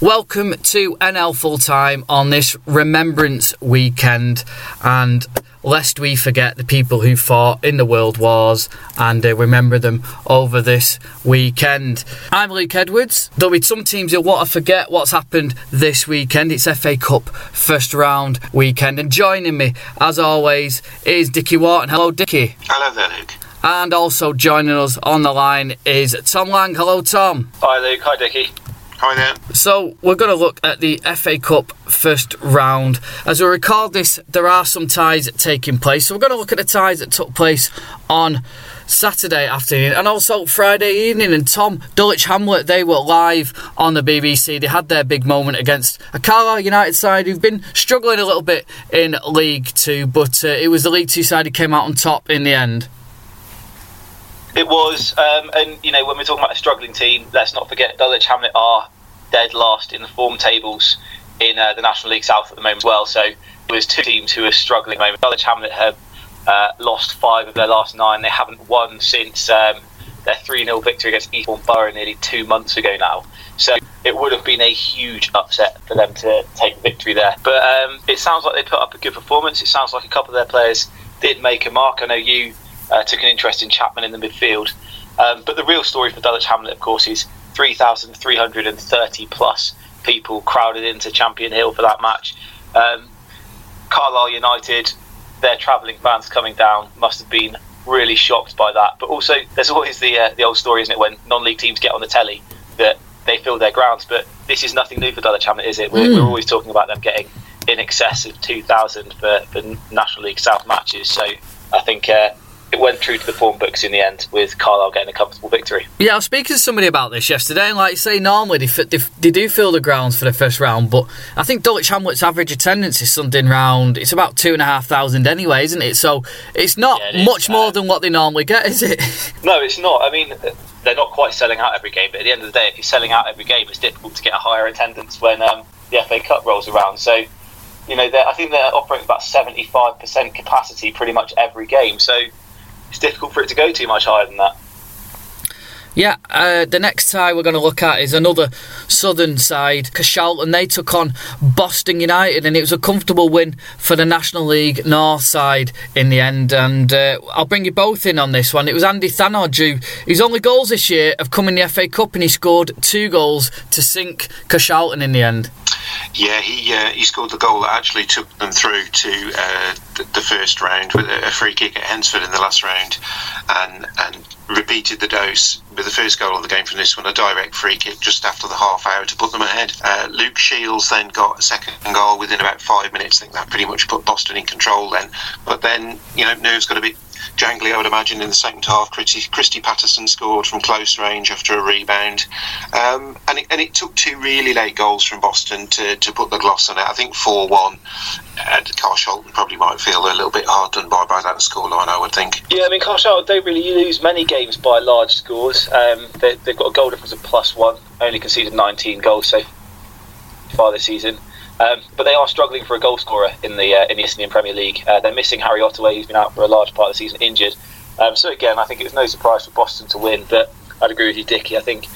Welcome to NL Full Time on this Remembrance Weekend. And lest we forget the people who fought in the World Wars and uh, remember them over this weekend. I'm Luke Edwards. There'll be some teams you'll want to forget what's happened this weekend. It's FA Cup first round weekend. And joining me, as always, is Dickie Wharton. Hello, Dickie. Hello there, Luke. And also joining us on the line is Tom Lang. Hello, Tom. Hi, Luke. Hi, Dickie. So we're going to look at the FA Cup first round. As we record this, there are some ties taking place. So we're going to look at the ties that took place on Saturday afternoon and also Friday evening. And Tom Dulwich Hamlet, they were live on the BBC. They had their big moment against a Carlisle United side who've been struggling a little bit in League Two, but uh, it was the League Two side who came out on top in the end. It was, um, and you know, when we're talking about a struggling team, let's not forget Dulwich Hamlet are dead last in the form tables in uh, the National League South at the moment as well. So it was two teams who are struggling at the moment. Dulwich Hamlet have uh, lost five of their last nine. They haven't won since um, their 3 0 victory against Eastbourne Borough nearly two months ago now. So it would have been a huge upset for them to take victory there. But um, it sounds like they put up a good performance. It sounds like a couple of their players did make a mark. I know you uh, took an interest in Chapman in the midfield. Um, but the real story for Dulwich Hamlet, of course, is 3,330 plus people crowded into Champion Hill for that match. Um, Carlisle United, their travelling fans coming down must have been really shocked by that. But also, there's always the uh, the old story, isn't it, when non-league teams get on the telly that they fill their grounds. But this is nothing new for Dulwich Hamlet, is it? We're, mm. we're always talking about them getting in excess of 2,000 for, for National League South matches. So I think uh, it went through to the form books in the end with Carlisle getting a comfortable victory. Yeah, I was speaking to somebody about this yesterday, and like you say, normally they, they, they do fill the grounds for the first round, but I think Dulwich Hamlet's average attendance is something round, it's about two and a half thousand anyway, isn't it? So it's not yeah, it much more uh, than what they normally get, is it? No, it's not. I mean, they're not quite selling out every game, but at the end of the day, if you're selling out every game, it's difficult to get a higher attendance when um, the FA Cup rolls around. So, you know, I think they're operating about 75% capacity pretty much every game. So, it's difficult for it to go too much higher than that. Yeah, uh, the next side we're going to look at is another southern side, Carshalton. They took on Boston United, and it was a comfortable win for the National League North side in the end. And uh, I'll bring you both in on this one. It was Andy Thanoj who his only goals this year have come in the FA Cup, and he scored two goals to sink Carshalton in the end. Yeah, he uh, he scored the goal that actually took them through to uh, the, the, first round with a free kick at Hednesford in the last round, and and repeated the dose with the first goal of the game from this one, a direct free kick just after the half hour to put them ahead. Uh, Luke Shields then got a second goal within about five minutes. I think that pretty much put Boston in control then. But then, you know, nerves got a bit jangly, I would imagine, in the second half. Christy, Christy Patterson scored from close range after a rebound. Um, and, it, and it took two really late goals from Boston to, to put the gloss on it. I think 4 1. Probably might feel a little bit hard done by by that scoreline, I would think. Yeah, I mean, Carshalton don't really lose many games by large scores. Um, they, have got a goal difference of plus one, only conceded 19 goals so far this season. Um, but they are struggling for a goal scorer in the uh, in the Isthmian Premier League. Uh, they're missing Harry Ottaway, who's been out for a large part of the season injured. Um, so again, I think it was no surprise for Boston to win. But I'd agree with you, Dicky. I think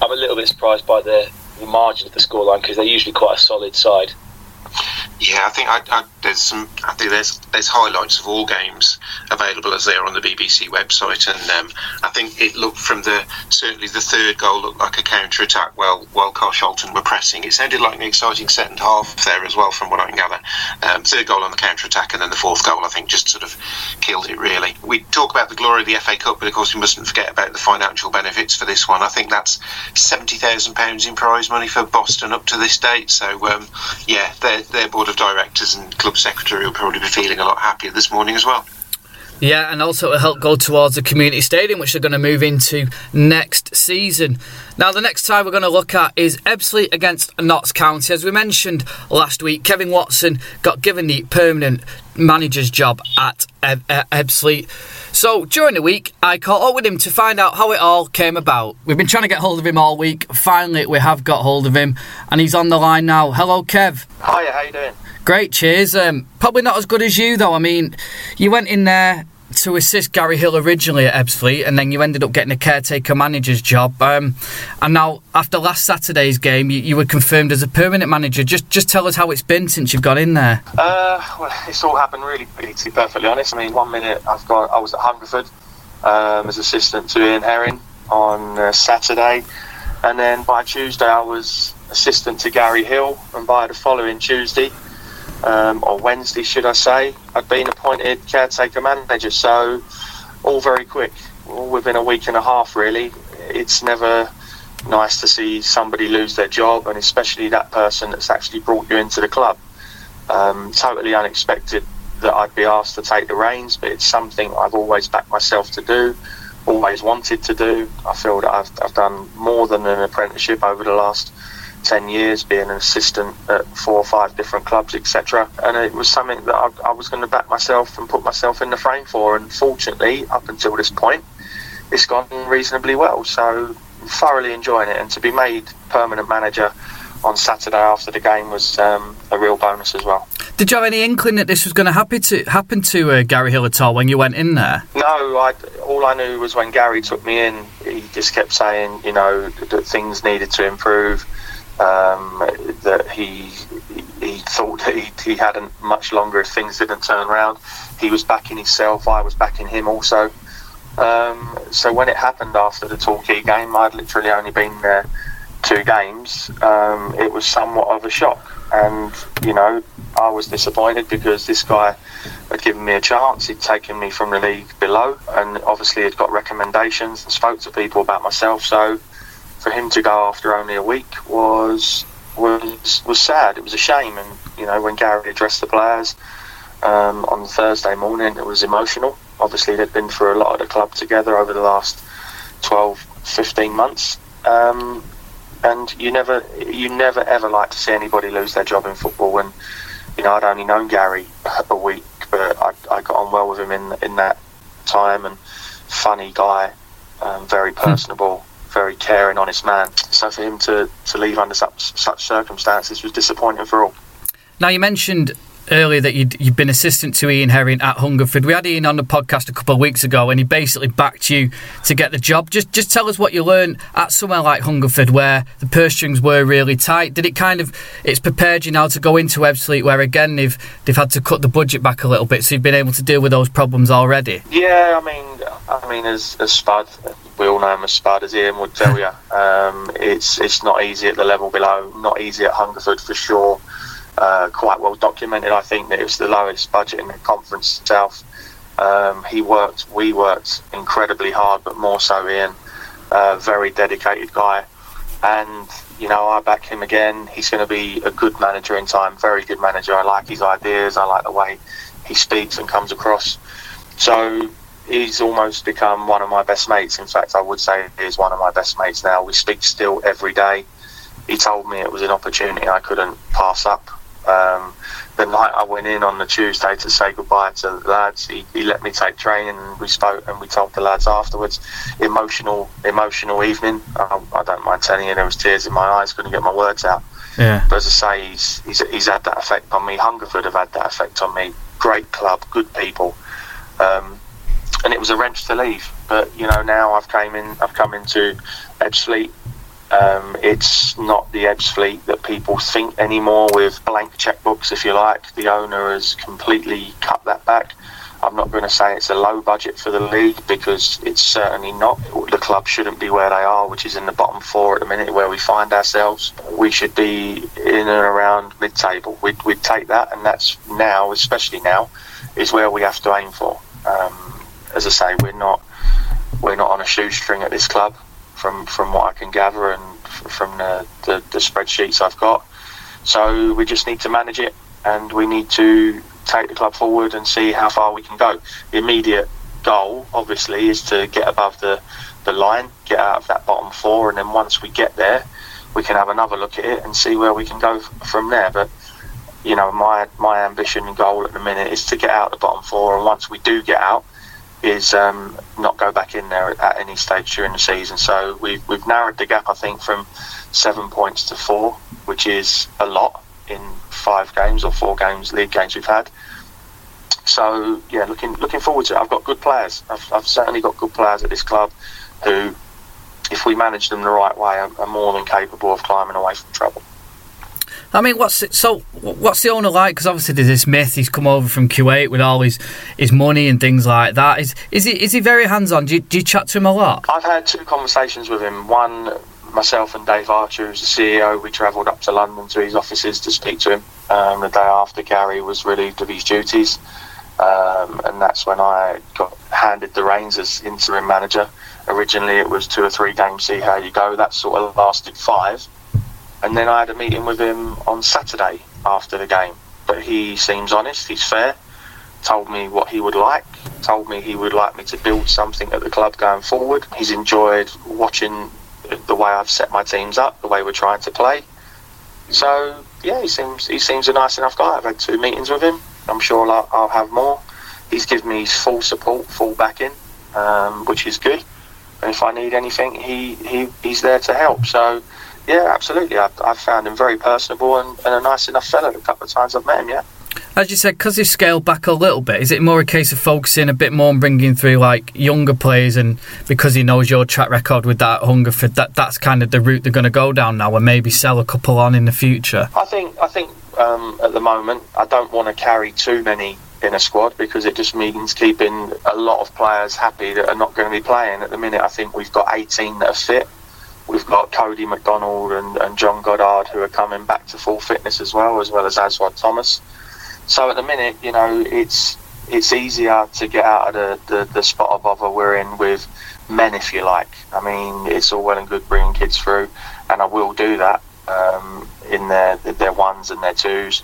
I'm a little bit surprised by the, the margin of the scoreline because they're usually quite a solid side. Yeah, I think I, I, there's some. I think there's there's highlights of all games available as they are on the BBC website, and um, I think it looked from the certainly the third goal looked like a counter attack. While while Carshalton were pressing, it sounded like an exciting second half there as well, from what I can gather. Um, third goal on the counter attack, and then the fourth goal, I think, just sort of killed it really. We talk about the glory of the FA Cup, but of course we mustn't forget about the financial benefits for this one. I think that's seventy thousand pounds in prize money for Boston up to this date. So um, yeah, their their board of directors and club secretary will probably be feeling a lot happier this morning as well. Yeah, and also to help go towards the community stadium, which they're going to move into next season. Now, the next tie we're going to look at is Ebbsfleet against Notts County. As we mentioned last week, Kevin Watson got given the permanent manager's job at Eb- Ebbsfleet. So during the week, I caught up with him to find out how it all came about. We've been trying to get hold of him all week. Finally, we have got hold of him, and he's on the line now. Hello, Kev. Hiya, how you doing? Great, cheers. Um, probably not as good as you though. I mean, you went in there to assist Gary Hill originally at Ebbsfleet, and then you ended up getting a caretaker manager's job. Um, and now, after last Saturday's game, you, you, were confirmed as a permanent manager. Just just tell us how it's been since you've got in there. Uh, well, it's all happened really quickly, to be perfectly honest. I mean, one minute I've got I was at Hungerford um, as assistant to Ian Herring on uh, Saturday, and then by Tuesday I was assistant to Gary Hill, and by the following Tuesday um, or Wednesday, should I say, I'd been appointed caretaker manager. So all very quick, all within a week and a half, really. It's never nice to see somebody lose their job, and especially that person that's actually brought you into the club. Um, totally unexpected that I'd be asked to take the reins, but it's something I've always backed myself to do, always wanted to do. I feel that I've, I've done more than an apprenticeship over the last 10 years being an assistant at four or five different clubs, etc. And it was something that I, I was going to back myself and put myself in the frame for. And fortunately, up until this point, it's gone reasonably well. So, thoroughly enjoying it. And to be made permanent manager on Saturday after the game was um, a real bonus as well. Did you have any inkling that this was going to happen to happen to uh, Gary Hill at all when you went in there? No, I, all I knew was when Gary took me in, he just kept saying, you know, that things needed to improve um, that he he thought that he, he hadn't much longer if things didn't turn around. He was backing himself. I was backing him also. Um, so when it happened after the Torquay game, I'd literally only been there two games. Um, it was somewhat of a shock, and you know I was disappointed because this guy had given me a chance. He'd taken me from the league below, and obviously had got recommendations and spoke to people about myself. So for him to go after only a week was was was sad. It was a shame, and you know when Gary addressed the players um, on Thursday morning, it was emotional. Obviously, they'd been through a lot of the club together over the last 12, 15 months, um, and you never you never ever like to see anybody lose their job in football. And you know I'd only known Gary a week, but I, I got on well with him in in that time, and funny guy, um, very hmm. personable very caring, honest man. So for him to, to leave under such, such circumstances was disappointing for all. Now, you mentioned earlier that you'd, you'd been assistant to Ian Herring at Hungerford. We had Ian on the podcast a couple of weeks ago, and he basically backed you to get the job. Just just tell us what you learned at somewhere like Hungerford, where the purse strings were really tight. Did it kind of it's prepared you now to go into Ebbsfleet, where again they've they've had to cut the budget back a little bit, so you've been able to deal with those problems already. Yeah, I mean, I mean, as as Spud, we all know him as Spud, as Ian would tell you. Um, it's it's not easy at the level below, not easy at Hungerford for sure uh, quite well documented. I think that it was the lowest budget in the conference itself. Um, he worked, we worked incredibly hard, but more so Ian, uh, very dedicated guy. And, you know, I back him again. He's going to be a good manager in time, very good manager. I like his ideas, I like the way he speaks and comes across. So he's almost become one of my best mates. In fact, I would say he's one of my best mates now. We speak still every day. He told me it was an opportunity I couldn't pass up. Um, the night I went in on the Tuesday to say goodbye to the lads, he, he let me take training and we spoke and we told the lads afterwards. Emotional, emotional evening. I, I don't mind telling you, there was tears in my eyes, couldn't get my words out. Yeah. But as I say, he's, he's, he's had that effect on me. Hungerford have had that effect on me. Great club, good people. Um, and it was a wrench to leave. But you know, now I've came in, I've come into Ebbsfleet um, it's not the Ebbsfleet that people think anymore with blank checkbooks, if you like. The owner has completely cut that back. I'm not going to say it's a low budget for the league because it's certainly not. The club shouldn't be where they are, which is in the bottom four at the minute where we find ourselves. We should be in and around mid table. We'd, we'd take that, and that's now, especially now, is where we have to aim for. As I say, we're not we're not on a shoestring at this club from from what I can gather and from the, the, the spreadsheets I've got. So we just need to manage it, and we need to take the club forward and see how far we can go. The immediate goal, obviously, is to get above the the line, get out of that bottom four, and then once we get there, we can have another look at it and see where we can go from there. But you know, my my ambition and goal at the minute is to get out of the bottom four, and once we do get out, is um, not go back in there at any stage during the season. So we've, we've narrowed the gap, I think, from seven points to four, which is a lot in five games or four games, league games we've had. So yeah, looking looking forward to it. I've got good players. I've, I've certainly got good players at this club who, if we manage them the right way, are, are more than capable of climbing away from trouble. I mean, what's it, so? What's the owner like? Because obviously there's this myth he's come over from Kuwait with all his his money and things like that. Is is he is he very hands on? Do you, do you chat to him a lot? I've had two conversations with him. One, myself and Dave Archer, who's the CEO, we travelled up to London to his offices to speak to him um, the day after Gary was relieved of his duties, um, and that's when I got handed the reins as interim manager. Originally, it was two or three games, see how you go. That sort of lasted five and then I had a meeting with him on Saturday after the game. But he seems honest, he's fair, told me what he would like, told me he would like me to build something at the club going forward. He's enjoyed watching the way I've set my teams up, the way we're trying to play. So yeah, he seems he seems a nice enough guy. I've had two meetings with him. I'm sure I'll, I'll have more. He's given me his full support, full backing, um, which is good. And if I need anything, he, he he's there to help. So yeah, absolutely. I've, I've found him very personable and, and, a nice enough fellow the couple of times I've met him, yeah. As you said, because he's scaled back a little bit, is it more a case of focusing a bit more on bringing through like younger players, and because he knows your track record with that Hungerford, that that's kind of the route they're going to go down now, and maybe sell a couple on in the future. I think I think um, at the moment I don't want to carry too many in a squad because it just means keeping a lot of players happy that are not going to be playing. At the minute, I think we've got 18 that are fit We've got Cody McDonald and, and John Goddard who are coming back to full fitness as well, as well as Aswad Thomas. So at the minute, you know, it's it's easier to get out of the, the, the spot of bother we're in with men, if you like. I mean, it's all well and good bringing kids through, and I will do that um, in their their ones and their twos.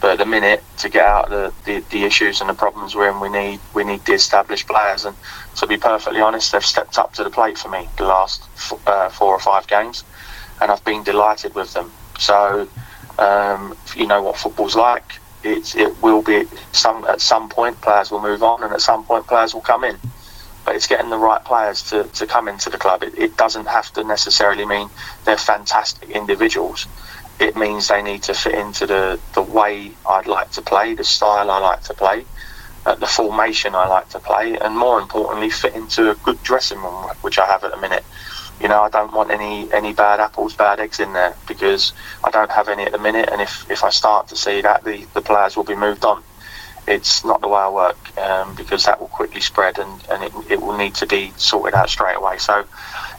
But at the minute, to get out the, the, the, issues and the problems we're in, we need we need the established players. And to be perfectly honest, they've stepped up to the plate for me the last f- uh, four or five games, and I've been delighted with them. So, um, you know what football's like. It's, it will be some at some point players will move on, and at some point players will come in. But it's getting the right players to, to come into the club. It, it doesn't have to necessarily mean they're fantastic individuals it means they need to fit into the, the way I'd like to play, the style I like to play, uh, the formation I like to play, and more importantly, fit into a good dressing room, which I have at the minute. You know, I don't want any, any bad apples, bad eggs in there because I don't have any at the minute. And if, if I start to see that, the, the players will be moved on. It's not the way I work um, because that will quickly spread and, and it, it will need to be sorted out straight away. So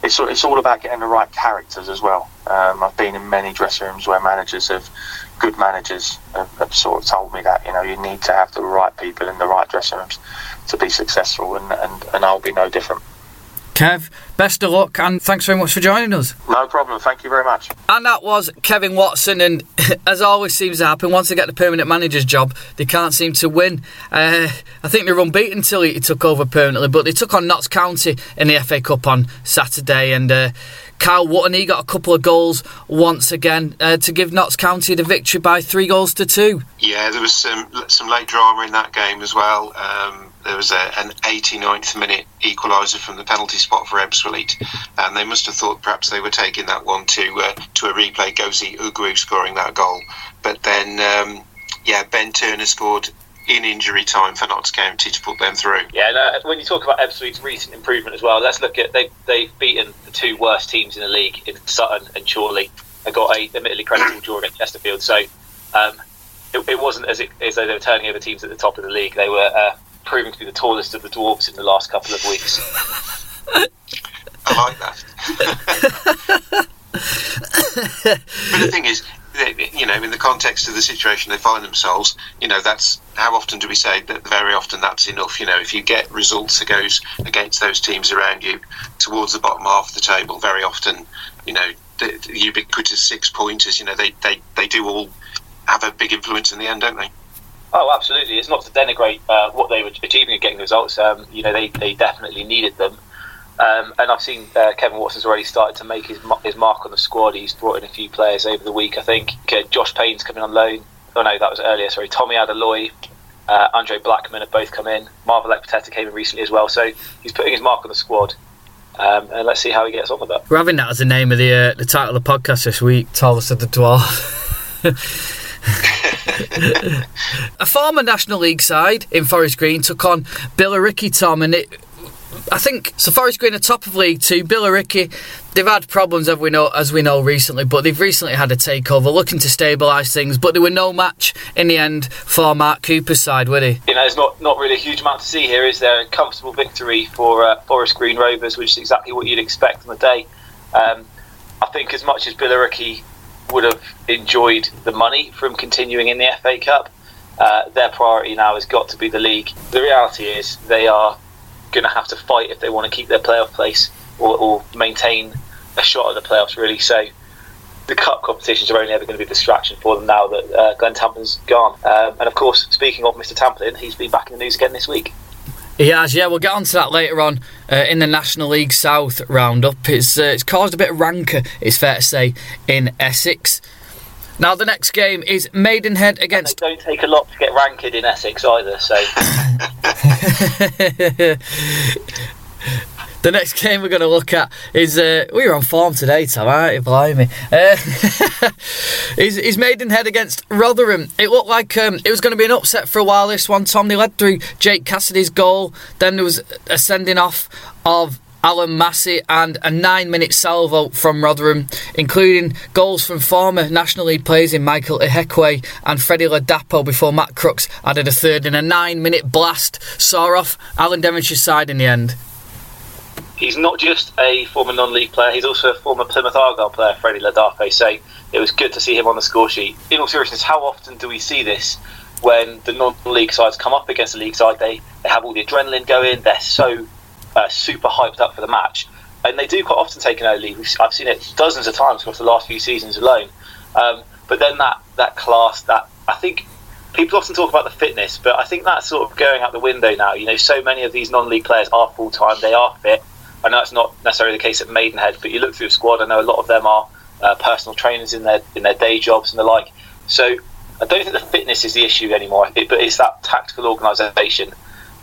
it's, it's all about getting the right characters as well. Um, I've been in many dressing rooms where managers have, good managers have, have, sort of told me that you know you need to have the right people in the right dressing rooms to be successful, and, and, and I'll be no different. Kev, best of luck and thanks very much for joining us. No problem, thank you very much. And that was Kevin Watson, and as always seems to happen, once they get the permanent manager's job, they can't seem to win. Uh, I think they were unbeaten until he took over permanently, but they took on Notts County in the FA Cup on Saturday, and uh, Kyle Wootton, he got a couple of goals once again uh, to give Notts County the victory by three goals to two. Yeah, there was some some late drama in that game as well. Um, there was a, an 89th minute equaliser from the penalty spot for Ebbsfleet, and they must have thought perhaps they were taking that one to uh, to a replay. Gozi Ugwu scoring that goal, but then um, yeah, Ben Turner scored in injury time for Notts County to put them through. Yeah, no, when you talk about Ebbsfleet's recent improvement as well, let's look at they they've beaten the two worst teams in the league in Sutton and Chorley. They got a admittedly creditable draw against Chesterfield, so um, it, it, wasn't as, it, as though they were turning over teams at the top of the league. They were uh, proving to be the tallest of the dwarfs in the last couple of weeks. I like that. but the thing is, you know, in the context of the situation they find themselves, you know, that's how often do we say that very often that's enough. You know, if you get results that goes against those teams around you towards the bottom half of the table, very often, you know, the, the ubiquitous six pointers, you know, they, they, they do all have a big influence in the end, don't they? Oh, absolutely. It's not to denigrate uh, what they were achieving and getting results. Um, you know, they, they definitely needed them. Um, and I've seen uh, Kevin Watson's already started to make his his mark on the squad. He's brought in a few players over the week. I think uh, Josh Payne's coming on loan. Oh no, that was earlier. Sorry, Tommy Adaloy, uh, Andre Blackman have both come in. Marvel Ekpiteta came in recently as well. So he's putting his mark on the squad. Um, and let's see how he gets on with that. We're having that as the name of the uh, the title of the podcast this week. Tallest of the dwarf. a former National League side in Forest Green took on Billericay Tom, and it I think so. Forest Green are top of League Two. Billericay, they've had problems as we know as we know recently, but they've recently had a takeover, looking to stabilise things. But there were no match in the end for Mark Cooper's side, were they? You know, there's not not really a huge amount to see here. Is there a comfortable victory for uh, Forest Green Rovers, which is exactly what you'd expect on the day. Um, I think as much as Billericay would have enjoyed the money from continuing in the FA Cup, uh, their priority now has got to be the league. The reality is they are going to have to fight if they want to keep their playoff place or, or maintain a shot at the playoffs, really. So the cup competitions are only ever going to be a distraction for them now that uh, Glenn Tamplin's gone. Um, and of course, speaking of Mr. Tamplin, he's been back in the news again this week. He has, yeah. We'll get on to that later on uh, in the National League South roundup. It's uh, it's caused a bit of rancour, it's fair to say, in Essex. Now the next game is Maidenhead against. They don't take a lot to get ranked in Essex either, so. the next game we're going to look at is uh, we're on form today, Tom. Aren't you? Blimey. Uh, is, is Maidenhead against Rotherham? It looked like um, it was going to be an upset for a while. This one, Tom. They led through Jake Cassidy's goal. Then there was a sending off of Alan Massey and a nine minute salvo from Rotherham, including goals from former National League players in Michael Ihekwe and Freddie Ladapo before Matt Crooks added a third in a nine minute blast. Saw off Alan Devonshire's side in the end. He's not just a former non league player, he's also a former Plymouth Argyle player, Freddie Ladapo. So it was good to see him on the score sheet. In all seriousness, how often do we see this? When the non-league sides come up against the league side, they, they have all the adrenaline going. They're so uh, super hyped up for the match, and they do quite often take an early lead. I've seen it dozens of times across the last few seasons alone. Um, but then that that class, that I think people often talk about the fitness, but I think that's sort of going out the window now. You know, so many of these non-league players are full time, they are fit. I know it's not necessarily the case at Maidenhead, but you look through the squad. I know a lot of them are uh, personal trainers in their in their day jobs and the like. So I don't think the fitness is the issue anymore, but it's that tactical organisation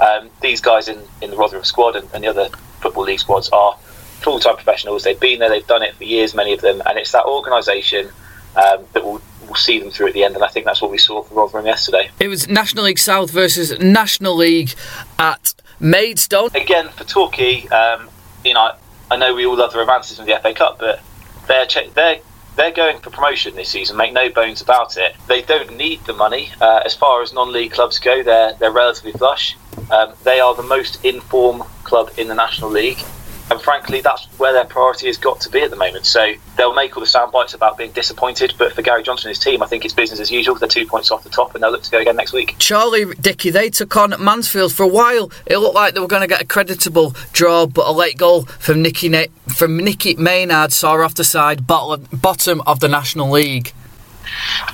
um, these guys in, in the Rotherham squad and, and the other Football League squads are full time professionals. They've been there, they've done it for years, many of them, and it's that organisation um, that will will see them through at the end. And I think that's what we saw for Rotherham yesterday. It was National League South versus National League at Maidstone. Again, for Torquay, um, you know, I know we all love the romanticism of the FA Cup, but they're they're they're going for promotion this season. Make no bones about it. They don't need the money. Uh, as far as non-league clubs go, they're they're relatively flush. Um, they are the most informed club in the National League. And frankly, that's where their priority has got to be at the moment. So they'll make all the sound bites about being disappointed, but for Gary Johnson and his team, I think it's business as usual. They're two points off the top, and they'll look to go again next week. Chorley Dickey, they took on Mansfield for a while. It looked like they were going to get a creditable draw, but a late goal from Nicky Na- from Nicky Maynard saw off the side, bottom of the National League.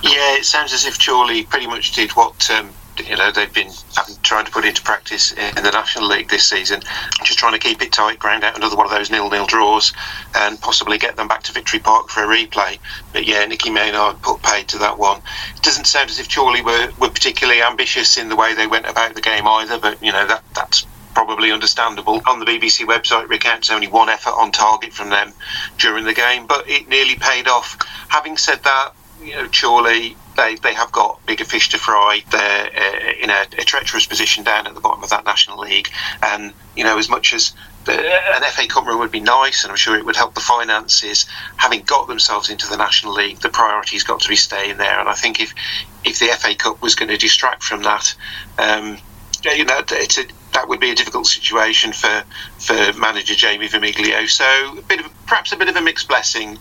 Yeah, it sounds as if Chorley pretty much did what um, you know they've been um, trying to put into practice in the National League this season, just trying to keep it tight, ground out another one of those nil-nil draws, and possibly get them back to Victory Park for a replay. But yeah, Nicky Maynard put paid to that one. It doesn't sound as if Chorley were, were particularly ambitious in the way they went about the game either, but you know that that's probably understandable. On the BBC website, recounts only one effort on target from them during the game, but it nearly paid off. Having said that, you know, Chorley they, they have got bigger fish to fry. They're uh, in a, a, treacherous position down at the bottom of that National League. And, you know, as much as an FA Cup run would be nice, and I'm sure it would help the finances, having got themselves into the National League, the priority's got to be staying there. And I think if, if the FA Cup was going to distract from that, um, you know, it's a, that would be a difficult situation for for manager Jamie Vermiglio. So a bit of perhaps a bit of a mixed blessing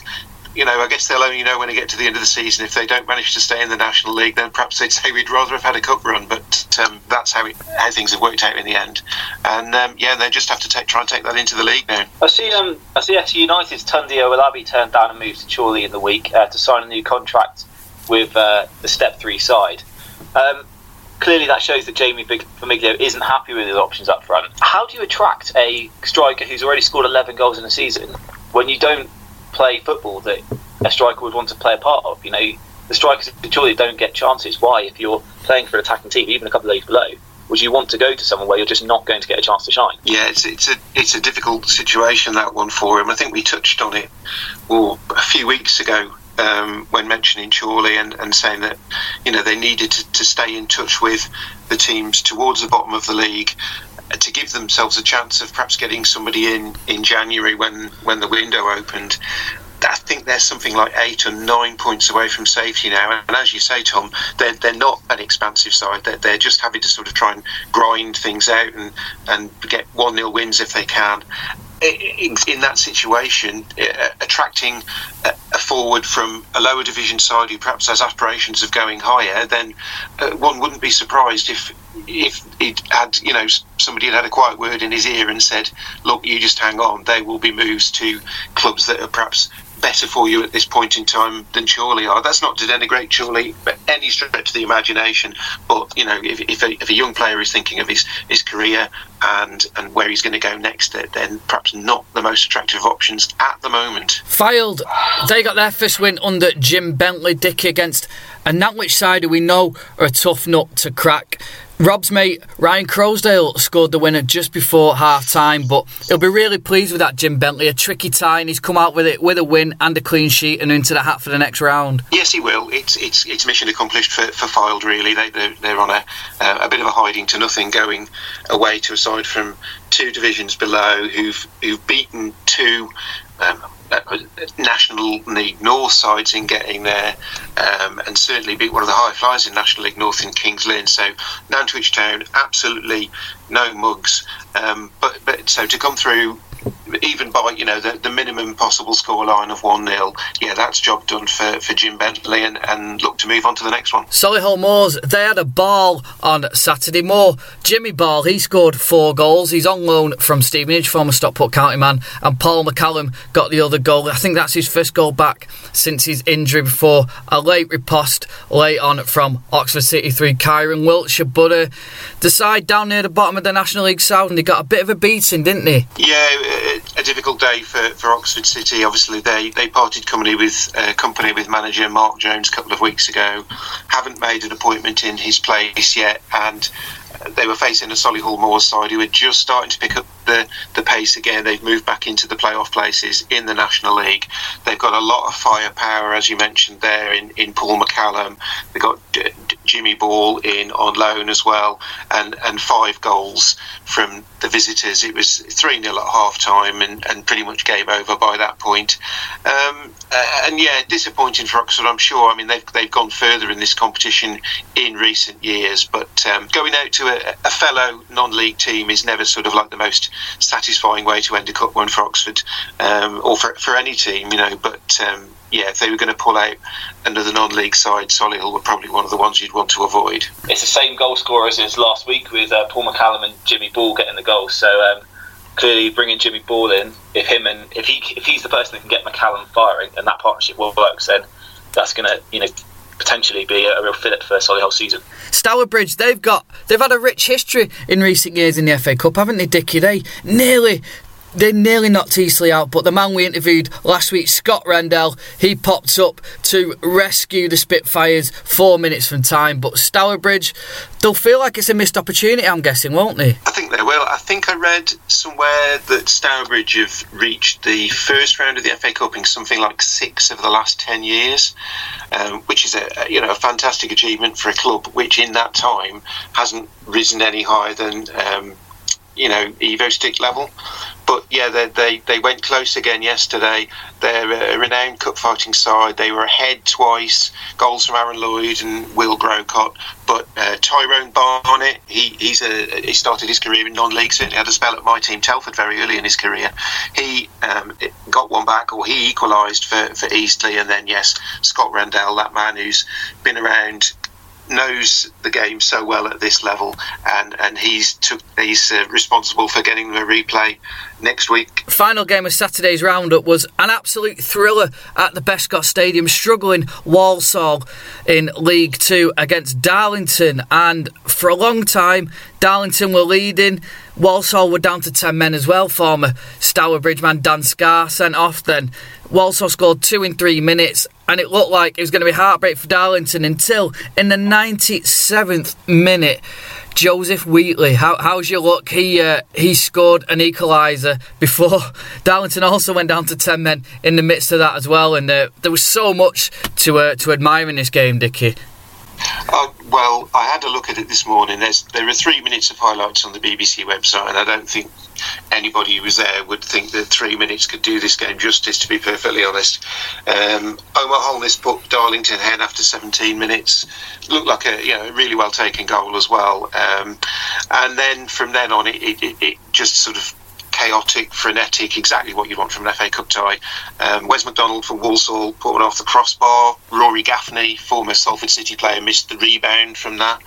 you know, I guess they'll only know when they get to the end of the season. If they don't manage to stay in the National League, then perhaps they'd say we'd rather have had a cup run. But um, that's how, it, how things have worked out in the end. And um, yeah, they just have to take, try and take that into the league now. I see. Um, I see. FC United's Tunde Owolabi turned down a move to Chorley in the week uh, to sign a new contract with uh, the Step Three side. Um, clearly, that shows that Jamie Vermiglio isn't happy with his options up front. How do you attract a striker who's already scored 11 goals in a season when you don't play football that a striker would want to play a part of. You know, the strikers surely don't get chances. Why, if you're playing for an attacking team, even a couple of leagues below, would you want to go to someone where you're just not going to get a chance to shine? Yeah, it's, it's a it's a difficult situation that one for him. I think we touched on it well, a few weeks ago um, when mentioning Chorley and, and saying that you know they needed to, to stay in touch with the teams towards the bottom of the league to give themselves a chance of perhaps getting somebody in in January when when the window opened. I think they're something like eight or nine points away from safety now. And as you say, Tom, they're, they're not an expansive side. They're, they're just having to sort of try and grind things out and, and get 1 0 wins if they can in, that situation, uh, attracting a, a, forward from a lower division side who perhaps has aspirations of going higher, then uh, one wouldn't be surprised if if it had you know somebody had had a quiet word in his ear and said, "Look, you just hang on. There will be moves to clubs that are perhaps better for you at this point in time than Chorley are. That's not to denigrate Chorley but any stretch of the imagination, but you know, if, if, a, if a young player is thinking of his, his career and and where he's going to go next, then perhaps not the most attractive options at the moment. Fylde, they got their first win under Jim Bentley Dicky against a Nantwich side who we know are a tough nut to crack. Rob's mate Ryan Croasdale scored the winner just before half time, but he'll be really pleased with that. Jim Bentley, a tricky tie, and he's come out with it with a win and a clean sheet and into the hat for the next round. Yes, he will. It's it's it's mission accomplished for for Fylde. Really, they they're, they're on a a bit of a hiding to nothing, going away to a side from two divisions below who've who've beaten two. Um, National League North sides in getting there, um, and certainly beat one of the high flyers in National League North in Kings Lynn. So Nantwich Town, absolutely no mugs. Um, but but so to come through even by you know the, the minimum possible score line of 1 0, yeah, that's job done for, for Jim Bentley and, and look to move on to the next one. Solihull Moors, they had a ball on Saturday. More Jimmy Ball, he scored four goals. He's on loan from Stevenage, former Stockport County man, and Paul McCallum got the other goal. I think that's his first goal back since his injury before a late riposte late on from Oxford City through Kyron Wiltshire. But uh, the side down near the bottom of the National League South, and they got a bit of a beating, didn't they? Yeah, a difficult day for, for Oxford City. Obviously, they, they parted company with uh, company with manager Mark Jones a couple of weeks ago. Haven't made an appointment in his place yet, and they were facing a Solihull Moors side who were just starting to pick up the, the pace again. They've moved back into the playoff places in the National League. They've got a lot of firepower, as you mentioned there, in, in Paul McCallum. They've got D- D- Jimmy Ball in on loan as well, and, and five goals from the visitors. It was 3 0 at half time and, and pretty much game over by that point. Um, and yeah, disappointing for Oxford, I'm sure. I mean, they've, they've gone further in this competition in recent years, but um, going out to a, a fellow non league team is never sort of like the most satisfying way to end a cup run for Oxford um, or for, for any team, you know. But um, yeah, if they were going to pull out another non-league side, Solihull were probably one of the ones you'd want to avoid. It's the same goal scorers as last week with uh, Paul McCallum and Jimmy Ball getting the goal. So um, clearly, bringing Jimmy Ball in, if him and if he if he's the person that can get McCallum firing, and that partnership works, then that's going to you know potentially be a, real fillip for Solihull season. Stourbridge, they've got they've had a rich history in recent years in the FA Cup, haven't they, Dickie? They nearly they nearly knocked Eastleigh out, but the man we interviewed last week, Scott Rendell, he popped up to rescue the Spitfires four minutes from time. But Stourbridge, they'll feel like it's a missed opportunity, I'm guessing, won't they? I think they will. I think I read somewhere that Stourbridge have reached the first round of the FA Cup in something like six of the last ten years, um, which is a you know a fantastic achievement for a club which in that time hasn't risen any higher than. Um, you know Evo-Stik level. But yeah, they, they, they went close again yesterday. They're a renowned cup fighting side. They were ahead twice. Goals from Aaron Lloyd and Will Grocott. But uh, Tyrone Barnett, he he's a he started his career in non-league. Certainly had a spell at my team Telford very early in his career. He um, got one back, or he equalised for for Eastleigh, and then yes, Scott Rendell, that man who's been around knows the game so well at this level, and and he's took he's uh, responsible for getting the replay next week. Final game of Saturday's roundup was an absolute thriller at the Bescot Stadium, struggling Walsall in League Two against Darlington, and for a long time Darlington were leading. Walsall were down to 10 men as well. Former Stourbridge man Dan Scarr sent off then. Walsall scored two in three minutes and it looked like it was going to be heartbreak for Darlington until in the 97th minute. Joseph Wheatley, how, how's your luck? He uh, he scored an equaliser before Darlington also went down to ten men in the midst of that as well, and uh, there was so much to uh, to admire in this game, Dickie. Uh, well, I had a look at it this morning. There's, there are three minutes of highlights on the BBC website, and I don't think anybody who was there would think that three minutes could do this game justice, to be perfectly honest. Um, Omar Holness put Darlington ahead after 17 minutes. Looked like a you know really well taken goal as well. Um, and then from then on, it, it, it just sort of chaotic, frenetic, exactly what you'd want from an FA Cup tie. Um, Wes McDonald from Walsall put one off the crossbar. Rory Gaffney, former Salford City player, missed the rebound from that.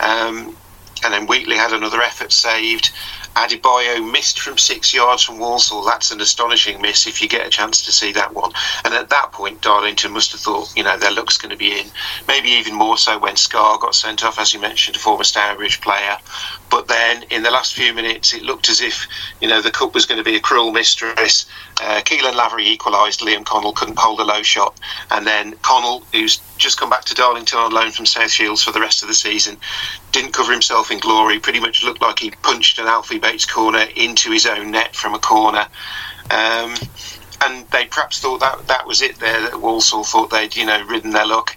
Um, and then Wheatley had another effort saved. Adebayo missed from six yards from Walsall. That's an astonishing miss if you get a chance to see that one. And at that point, Darlington must have thought, you know, their luck's going to be in. Maybe even more so when Scarr got sent off, as you mentioned, a former Stourbridge player. But then in the last few minutes, it looked as if, you know, the cup was going to be a cruel mistress. Uh, Caolan Lavery equalised. Liam Connell couldn't hold a low shot. And then Connell, who's just come back to Darlington on loan from South Shields for the rest of the season, didn't cover himself in glory. Pretty much looked like he punched an Alfie Bates corner into his own net from a corner. Um, and they perhaps thought that that was it there. That Walsall thought they'd you know ridden their luck.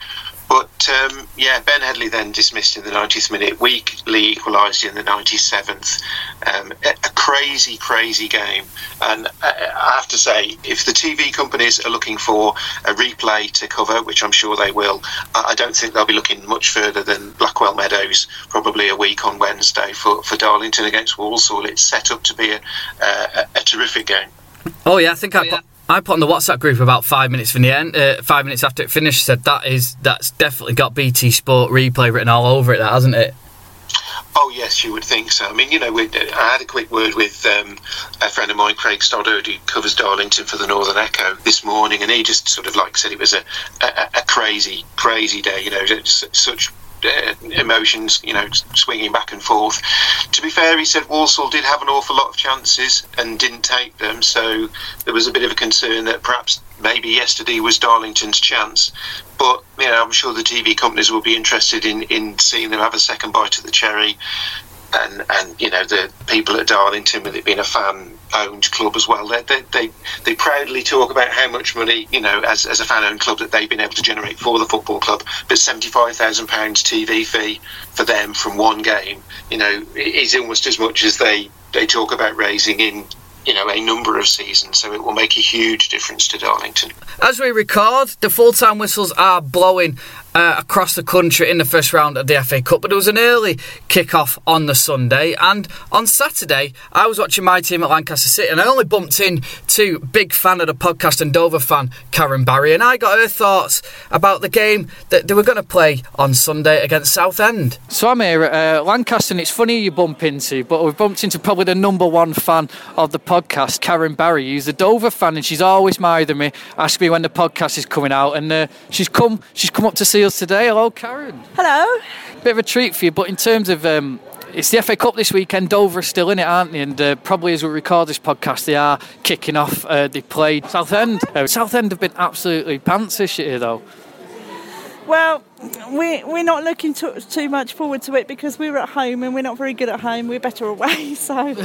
But um, yeah, Ben Headley then dismissed in the 90th minute. Wheatley equalised in the 97th. Um, a, a, crazy, crazy game. And I have to say, if the TV companies are looking for a replay to cover, which I'm sure they will, I don't think they'll be looking much further than Blackwell Meadows, probably a week on Wednesday for, for Darlington against Walsall. It's set up to be a, a, a terrific game. Oh yeah, I think oh, I. Yeah. I put on the WhatsApp group about five minutes from the end, uh, five minutes after it finished. Said that is that's definitely got BT Sport replay written all over it, that hasn't it? Oh yes, you would think so. I mean, you know, I had a quick word with um, a friend of mine, Craig Stoddard, who covers Darlington for the Northern Echo this morning, and he just sort of like said it was a, a, a crazy, crazy day. You know, such Uh, emotions, you know, swinging back and forth. To be fair, he said Walsall did have an awful lot of chances and didn't take them, so there was a bit of a concern that perhaps maybe yesterday was Darlington's chance. But you know, I'm sure the TV companies will be interested in, in seeing them have a second bite at the cherry and and you know the people at Darlington, with it being a fan owned club as well, they, they, they they proudly talk about how much money you know as, as a fan owned club that they've been able to generate for the football club. But seventy five thousand pounds TV fee for them from one game, you know, is almost as much as they they talk about raising in you know a number of seasons, so it will make a huge difference to Darlington. As we record, the full time whistles are blowing uh, across the country in the first round of the FA Cup. But it was an early kick-off on the Sunday, and on Saturday I was watching my team at Lancaster City, and I only bumped into big fan of the podcast and Dover fan Karen Barry, and I got her thoughts about the game that they were going to play on Sunday against Southend. So I'm here at uh, Lancaster, and it's funny you bump into, but we've bumped into probably the number one fan of the podcast, Karen Barry, who's a Dover fan, and she's always mithering me, asking me when the podcast is coming out, and uh, she's come, she's come up to see today. Hello, Karen. Hello. Bit of a treat for you, but in terms of um, it's the FA Cup this weekend. Dover are still in it, aren't they? And uh, probably as we record this podcast, they are kicking off. Uh, they played Southend. Uh, Southend have been absolutely pants this year, though. Well, we, we're not looking to, too much forward to it because we were at home and we're not very good at home. We're better away, so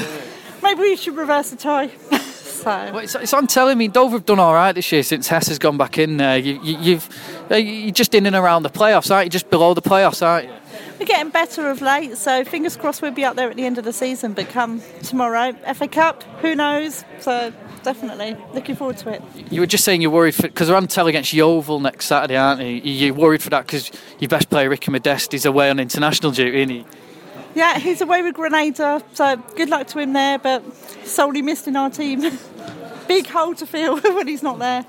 maybe we should reverse the tie. So. Well, it's, it's, I'm telling me, Dover have done all right this year since Hess has gone back in there. You, you, you've uh, you're just in and around the playoffs, aren't you? Just below the playoffs, aren't you? We're getting better of late, so fingers crossed we'll be up there at the end of the season. But come tomorrow, FA Cup, who knows? So definitely looking forward to it. You were just saying you're worried because they're on tell against Yeovil next Saturday, aren't you? You're worried for that because your best player Ricky Modeste is away on international duty, isn't he? Yeah, he's away with Grenada, so good luck to him there. But solely missed in our team. big hole to fill when he's not there.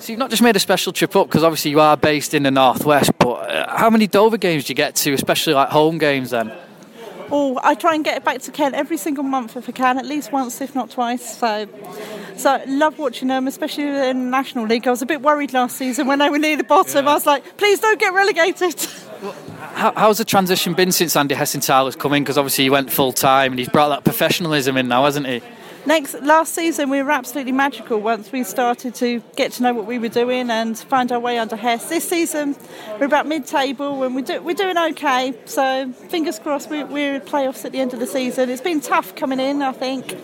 So you've not just made a special trip up because obviously you are based in the northwest, but uh, how many Dover games do you get to, especially like home games then? Oh, I try and get it back to Kent every single month if I can, at least once, if not twice. So, so love watching them, especially in the National League. I was a bit worried last season when they were near the bottom. Yeah. I was like, please don't get relegated. how, how's the transition been since Andy Hessenthaler's come in? Because obviously he went full time and he's brought that professionalism in now, hasn't he? Next last season we were absolutely magical once we started to get to know what we were doing and find our way under Hess. This season we're about mid-table and we do, we're doing okay. So fingers crossed we, we're in playoffs at the end of the season. It's been tough coming in, I think,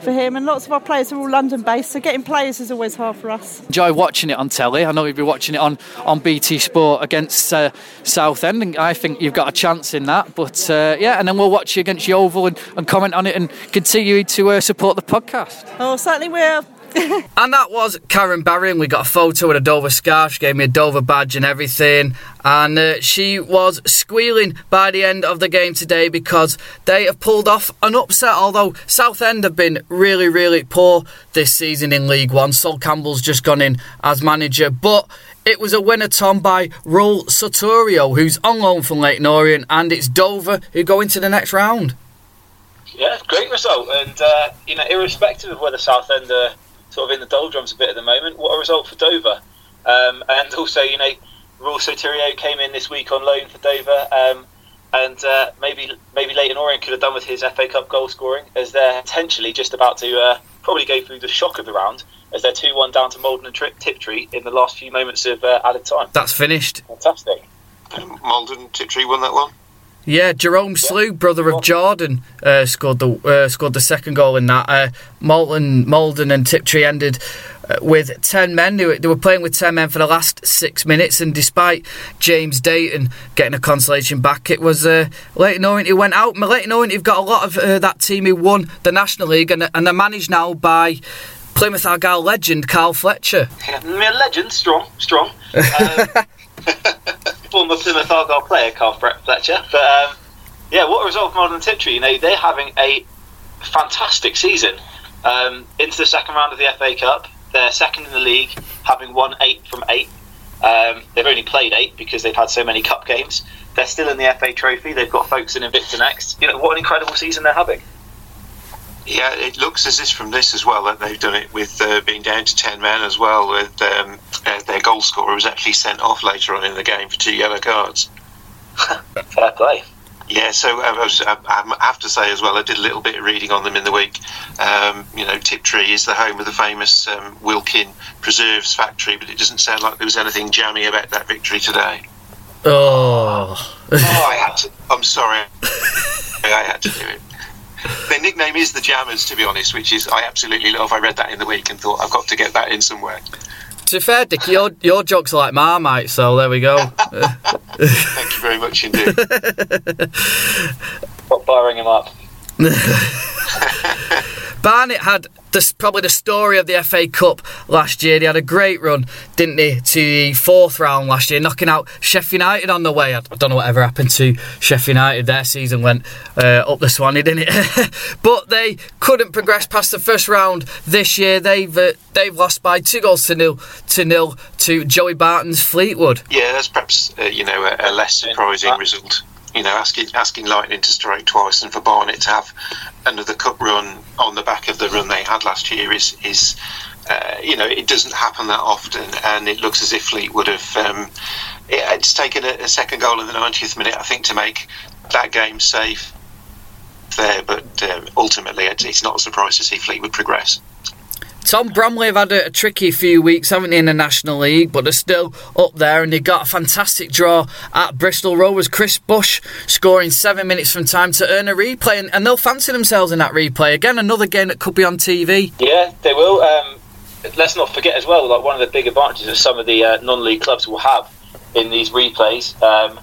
for him, and lots of our players are all London-based, so getting players is always hard for us. Enjoy watching it on telly. I know you'll be watching it on on BT Sport against uh, Southend, and I think you've got a chance in that. But uh, yeah, and then we'll watch you against Yeovil and, and comment on it and continue to uh, support the podcast. Oh, certainly will. and that was Karen Barry, and we got a photo with a Dover scarf. She gave me a Dover badge and everything. And uh, she was squealing by the end of the game today because they have pulled off an upset. Although Southend have been really, really poor this season in League One. Sol Campbell's just gone in as manager. But it was a winner, Tom, by Ruel Sotiriou, who's on loan from Leyton Orient. And it's Dover who go into the next round. Yeah, great result. And, uh, you know, irrespective of whether Southend are sort of in the doldrums a bit at the moment. What a result for Dover. Um, and also, you know, Ruel Sotiriou came in this week on loan for Dover. Um, and uh, maybe maybe Leyton Orient could have done with his FA Cup goal scoring, as they're potentially just about to uh, probably go through the shock of the round, as they're 2 1 down to Maldon and Tiptree in the last few moments of uh, added time. That's finished. Fantastic. Maldon, Tiptree won that one. Yeah, Jerome Slew, brother of Jordan, uh, scored the uh, scored the second goal in that. Uh, Malton, Maldon, and Tiptree ended uh, with ten men. They were, they were, playing with ten men for the last six minutes, and despite James Dayton getting a consolation back, it was uh, Leyton Orient who went out. Leyton Orient have got a lot of uh, that team who won the National League, and, and they're managed now by. Plymouth Argyle legend Carl Fletcher. Yeah, legend, strong, strong. Um, former Plymouth Argyle player, Carl Fletcher. But um, yeah, what a result for Maldon Tiptree. You know, they're having a fantastic season. Um, into the second round of the FA Cup. They're second in the league, having won eight from eight. Um, they've only played eight because they've had so many cup games. They're still in the FA Trophy. They've got Folkestone Invicta next. You know what an incredible season they're having. Yeah, it looks as if from this as well that they've done it with uh, being down to 10 men as well. With um, uh, Their goal scorer was actually sent off later on in the game for two yellow cards. Fair play. Yeah, so I, was, I, have to say as well, I did a little bit of reading on them in the week. Um, you know, Tiptree is the home of the famous um, Wilkin Preserves factory, but it doesn't sound like there was anything jammy about that victory today. Oh. oh I had to, I'm sorry. I had to do it. Their nickname is the Jammers, to be honest, which is I absolutely love. I read that in the week and thought I've got to get that in somewhere. To be fair, Dick, your your jokes are like Marmite, so there we go. Thank you very much indeed. Stop firing him up. Barnet had this, probably the story of the FA Cup last year. They had a great run, didn't they, to the fourth round last year, knocking out Sheffield United on the way. I, don't know whatever happened to Sheffield United. Their season went uh, up the Swanee, didn't it? but they couldn't progress past the first round this year. They've uh, they've lost by two goals to nil to nil to Joey Barton's Fleetwood. Yeah, that's perhaps uh, you know a, a less surprising result you know, asking asking Lightning to strike twice and for Barnet to have another cup run on the back of the run they had last year is is uh, you know it doesn't happen that often, and it looks as if Fleetwood have um, it's taken a, a, second goal in the 90th minute, I think, to make that game safe there. But um, ultimately, it's not a surprise to see Fleetwood progress. Tom Bromley have had a, tricky few weeks, haven't they, in the National League, but they're still up there and they got a fantastic draw at Bristol Rovers. Chris Bush scoring seven minutes from time to earn a replay, and, and they'll fancy themselves in that replay. Again, another game that could be on TV. Yeah, they will. Um, let's not forget as well, like one of the big advantages that some of the uh, non-league clubs will have in these replays um,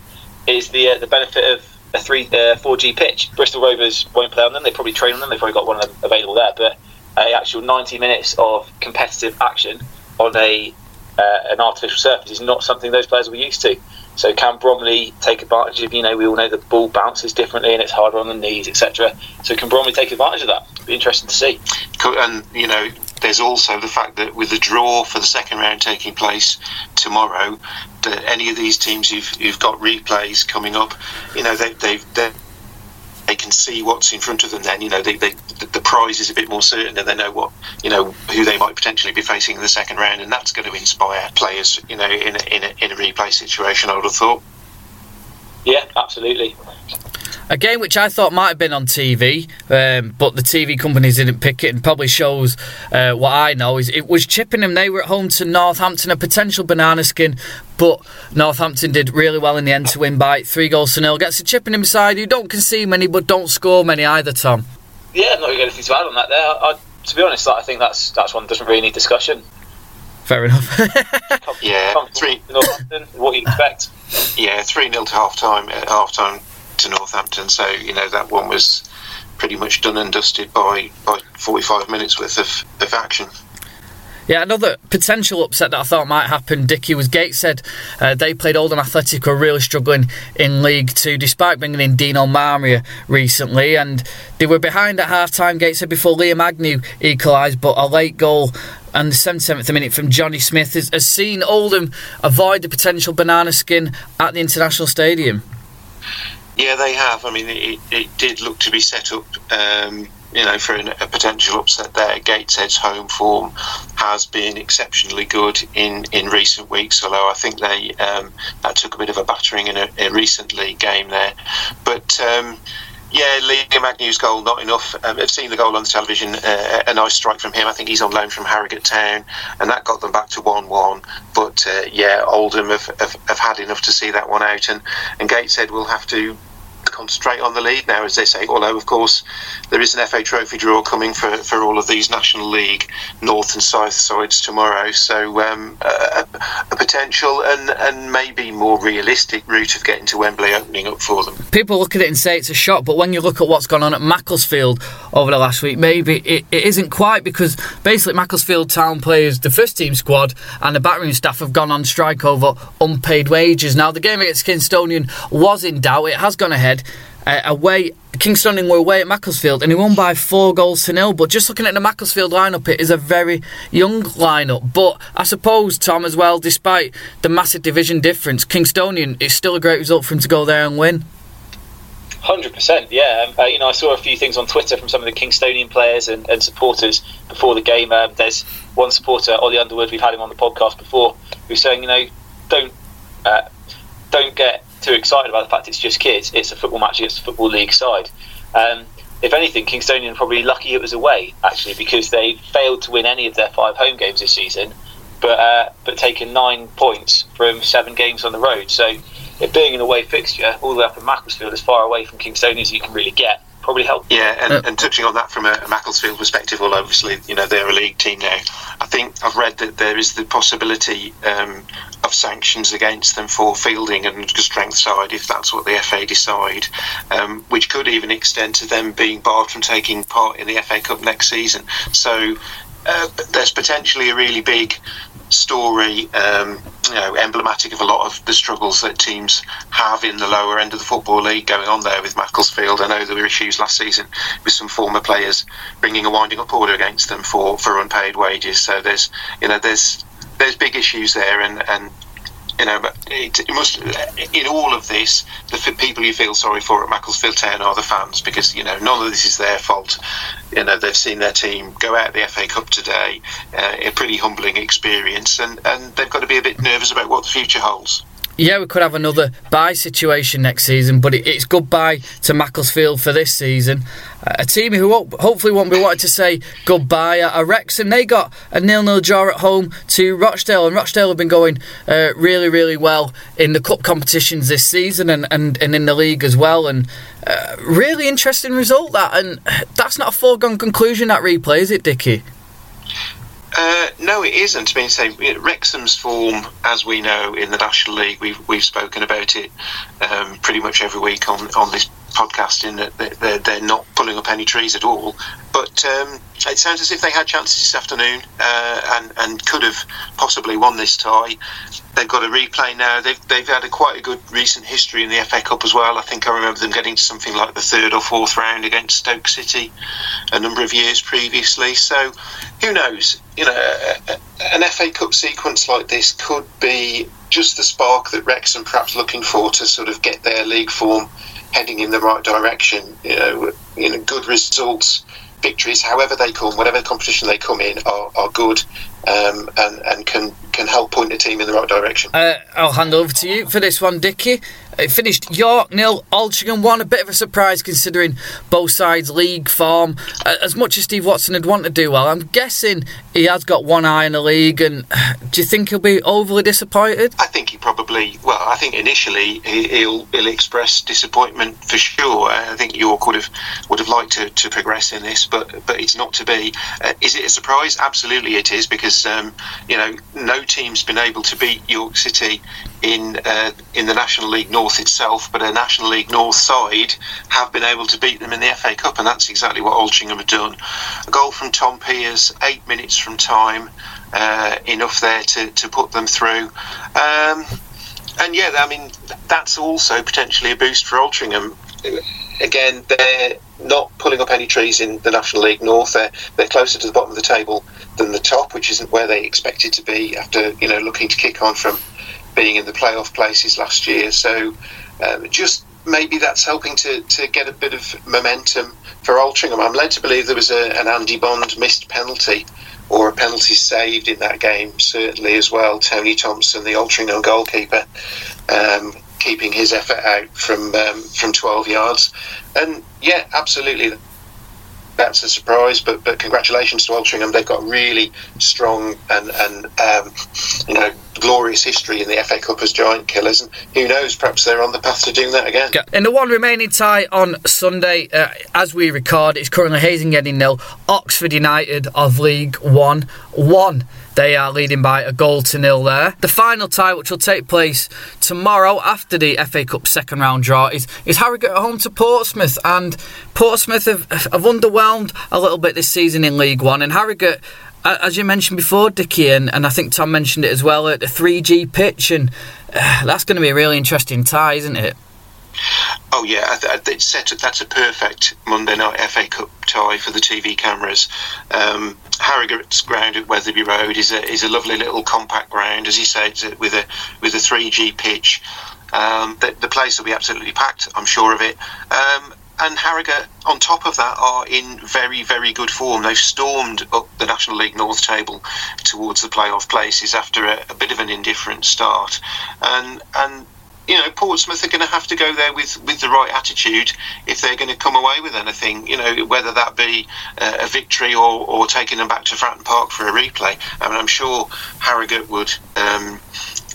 is the uh, the benefit of a three uh, 4G pitch. Bristol Rovers won't play on them. They probably train on them. They've probably got one of them available there, but a actual 90 minutes of competitive action on a uh, an artificial surface is not something those players were used to. So can Bromley take advantage of? You know, we all know the ball bounces differently and it's harder on the knees, etc. So can Bromley take advantage of that? It'd be interesting to see. And you know, there's also the fact that with the draw for the second round taking place tomorrow, that any of these teams who've, who've got replays coming up, you know, they, they've they can see what's in front of them. Then you know they, they, the prize is a bit more certain, and they know what you know who they might potentially be facing in the second round, and that's going to inspire players. You know, in a, in a, in a replay situation, I would have thought. Yeah, absolutely. A game which I thought might have been on TV, um, but the TV companies didn't pick it, and probably shows uh, what I know is it was Chippenham. They were at home to Northampton, a potential banana skin, but Northampton did really well in the end to win by three goals to nil. Gets a Chippenham side who don't concede many, but don't score many either. Tom. Yeah, I'm not going to anything to add on that. There, I, to be honest, I think that's that's one that doesn't really need discussion. Fair enough. yeah, three. Northampton, what you expect? Yeah, three 0 to half time. At half time to Northampton. So you know that one was pretty much done and dusted by by 45 minutes worth of, of action. Yeah, another potential upset that I thought might happen, Dickie, was Gateshead. Uh, they played Oldham Athletic, who are really struggling in League Two, despite bringing in Dino Maamria recently. And they were behind at half time, Gateshead, before Liam Agnew equalised, but a late goal and the 77th minute from Johnny Smith has, has seen Oldham avoid the potential banana skin at the International Stadium. Yeah, they have. I mean, it, it did look to be set up, um, you know, for an, a potential upset there. Gateshead's home form has been exceptionally good in, in recent weeks, although I think they um, that took a bit of a battering in a, a game there. But um, yeah, Liam Agnew's goal not enough. Um, I've seen the goal on the television. Uh, a nice strike from him. I think he's on loan from Harrogate Town, and that got them back to one-one. But uh, yeah, Oldham have, have, have, had enough to see that one out, and and Gateshead will have to concentrate on the lead now, as they say. Although, of course, there is an FA Trophy draw coming for, for all of these National League North and South sides tomorrow. So, um, a, a, potential and, and maybe more realistic route of getting to Wembley opening up for them. People look at it and say it's a shock, but when you look at what's gone on at Macclesfield over the last week, maybe it, it isn't quite because basically Macclesfield Town players, the first team squad, and the backroom staff have gone on strike over unpaid wages. Now, the game against Kingstonian was in doubt, it has gone ahead uh, away. Kingstonian were away at Macclesfield and he won by four goals to nil. But just looking at the Macclesfield lineup, it is a very young lineup. But I suppose, Tom, as well, despite the massive division difference, Kingstonian, it's still a great result for him to go there and win. Hundred percent, yeah. Um, uh, you know, I saw a few things on Twitter from some of the Kingstonian players and, and supporters before the game. Um, there's one supporter, Ollie Underwood, we've had him on the podcast before, who's saying, you know, don't uh, don't get too excited about the fact it's just kids. It's a football match against a football league side. Um, if anything, Kingstonian are probably lucky it was away actually because they failed to win any of their five home games this season, but uh, but taken nine points from seven games on the road. So it being an away fixture all the way up in Macclesfield, as far away from Kingstonian as you can really get, probably help. Yeah, and, and touching on that from a, a, Macclesfield perspective, well, obviously, you know, they're a league team now. I think I've read that there is the possibility um, of sanctions against them for fielding and strength side if that's what the FA decide, um, which could even extend to them being barred from taking part in the FA Cup next season. So uh, there's potentially a really big story, um, you know, emblematic of a lot of the struggles that teams have in the lower end of the football league going on there with Macclesfield. I know there were issues last season with some former players bringing a winding up order against them for, for unpaid wages. So there's, you know, there's there's big issues there, and, and you know, it, it, must in all of this, the people you feel sorry for at Macclesfield Town are the fans because you know none of this is their fault. You know they've seen their team go out the FA Cup today, uh, a pretty humbling experience, and and they've got to be a bit nervous about what the future holds yeah, we could have another buy situation next season, but it, it's goodbye to Macclesfield for this season. Uh, a team who won't, hopefully won't be wanting to say goodbye are Wrexham. They got a nil-nil draw at home to Rochdale, and Rochdale have been going uh, really, really well in the cup competitions this season and, and, and in the league as well. And uh, really interesting result that, and that's not a foregone conclusion. That replay, is it, Dickie? Uh, no, it isn't. I mean, say Wrexham's form, as we know in the National League, we've we've spoken about it um, pretty much every week on on this podcast. In that they're, they're not pulling up any trees at all. But um, it sounds as if they had chances this afternoon uh, and and could have possibly won this tie. They've got a replay now. They've, they've had a quite a good recent history in the FA Cup as well. I think I remember them getting to something like the third or fourth round against Stoke City a number of years previously. So who knows? You know, an FA Cup sequence like this could be just the spark that Wrexham perhaps looking for to sort of get their league form heading in the right direction. You know, you know, good results victories, however they come, whatever competition they come in, are, are good. um, and and can can help point the team in the right direction. Uh, I'll hand over to you for this one, Dickie. It finished York nil, Altrincham one. A bit of a surprise considering both sides' league form. As much as Steve Watson had wanted to do well, I'm guessing he has got one eye in the league. And do you think he'll be overly disappointed? I think he probably. Well, I think initially he'll he'll express disappointment for sure. I think York would have would have liked to, to progress in this, but but it's not to be. Uh, is it a surprise? Absolutely, it is because um, you know no team's been able to beat York City in uh, in the National League North itself, but a National League North side have been able to beat them in the FA Cup, and that's exactly what Altrincham have done. A goal from Tom Pears, eight minutes from time, uh, enough there to, to put them through. Um, and yeah, I mean that's also potentially a boost for Altrincham. Again, they're not pulling up any trees in the National League North. They're, they're closer to the bottom of the table than the top, which isn't where they expected to be after you know looking to kick on from being in the playoff places last year. So um, just maybe that's helping to, to get a bit of momentum for Altrincham. I'm led to believe there was a, an Andy Bond missed penalty or a penalty saved in that game, certainly as well. Tony Thompson, the Altrincham goalkeeper, um, keeping his effort out from um, from 12 yards. And yeah, absolutely that's a surprise. But but congratulations to Altrincham. They've got really strong and and um, you know glorious history in the FA Cup as giant killers, and who knows? Perhaps they're on the path to doing that again. In the one remaining tie on Sunday, uh, as we record, it's currently Hazing nil, Oxford United of League One one. They are leading by a goal to nil there. The final tie, which will take place tomorrow after the FA Cup second round draw, is, is Harrogate at home to Portsmouth. And Portsmouth have, have underwhelmed a little bit this season in League One. And Harrogate, as you mentioned before, Dickie, and, and I think Tom mentioned it as well, at the 3G pitch. And uh, that's going to be a really interesting tie, isn't it? Oh yeah, it's set. That's a perfect Monday night FA Cup tie for the TV cameras. Um, Harrogate's ground at Wetherby Road is a is a lovely little compact ground, as he said, with a with a 3G pitch. Um, the, the, place will be absolutely packed. I'm sure of it. Um, and Harrogate, on top of that, are in very, very good form. They've stormed up the National League North table towards the playoff places after a, a bit of an indifferent start, and and you know, Portsmouth are going to have to go there with, with the right attitude if they're going to come away with anything. You know, whether that be uh, a victory or, or taking them back to Fratton Park for a replay. I mean, I'm sure Harrogate would um,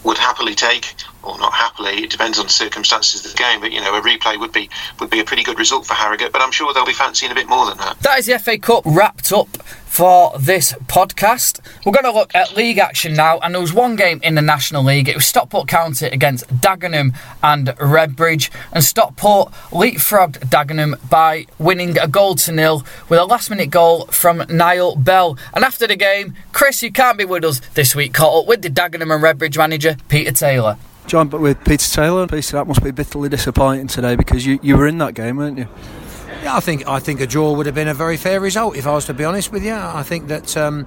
would happily take or not happily. It depends on the circumstances of the game. But you know, a replay would be would be a pretty good result for Harrogate. But I'm sure they'll be fancying a bit more than that. That is the FA Cup wrapped up for this podcast. We're going to look at league action now, and there was one game in the National League. It was Stockport County against Dagenham and Redbridge, and Stockport leapfrogged Dagenham by winning a goal to nil with a last-minute goal from Niall Bell. And after the game, Chris, you can't be with us this week, caught up with the Dagenham and Redbridge manager Peter Taylor. Joined with Peter Taylor. Peter, that must be bitterly disappointing today because you, you were in that game, weren't you? Yeah, I think I think a draw would have been a very fair result if I was to be honest with you. I think that um,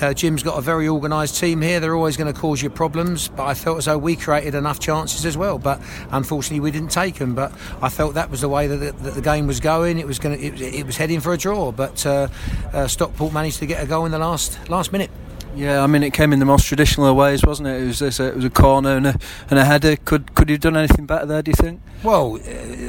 uh, Jim's got a very organised team here. They're always going to cause you problems, but I felt as though we created enough chances as well. But unfortunately, we didn't take them. But I felt that was the way that the, that the game was going. It was going it, it, was heading for a draw, but uh, uh, Stockport managed to get a goal in the last last minute. Yeah, I mean, it came in the most traditional ways, wasn't it? It was a, it was a corner and a, and a header. Could could you have done anything better there? Do you think? Well, uh,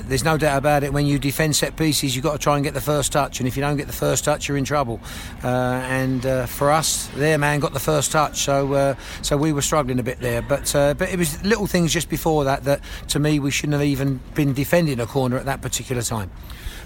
there's no doubt about it. When you defend set pieces, you've got to try and get the first touch, and if you don't get the first touch, you're in trouble. Uh, and uh, for us, their man got the first touch, so uh, so we were struggling a bit there. But uh, but it was little things just before that that to me we shouldn't have even been defending a corner at that particular time.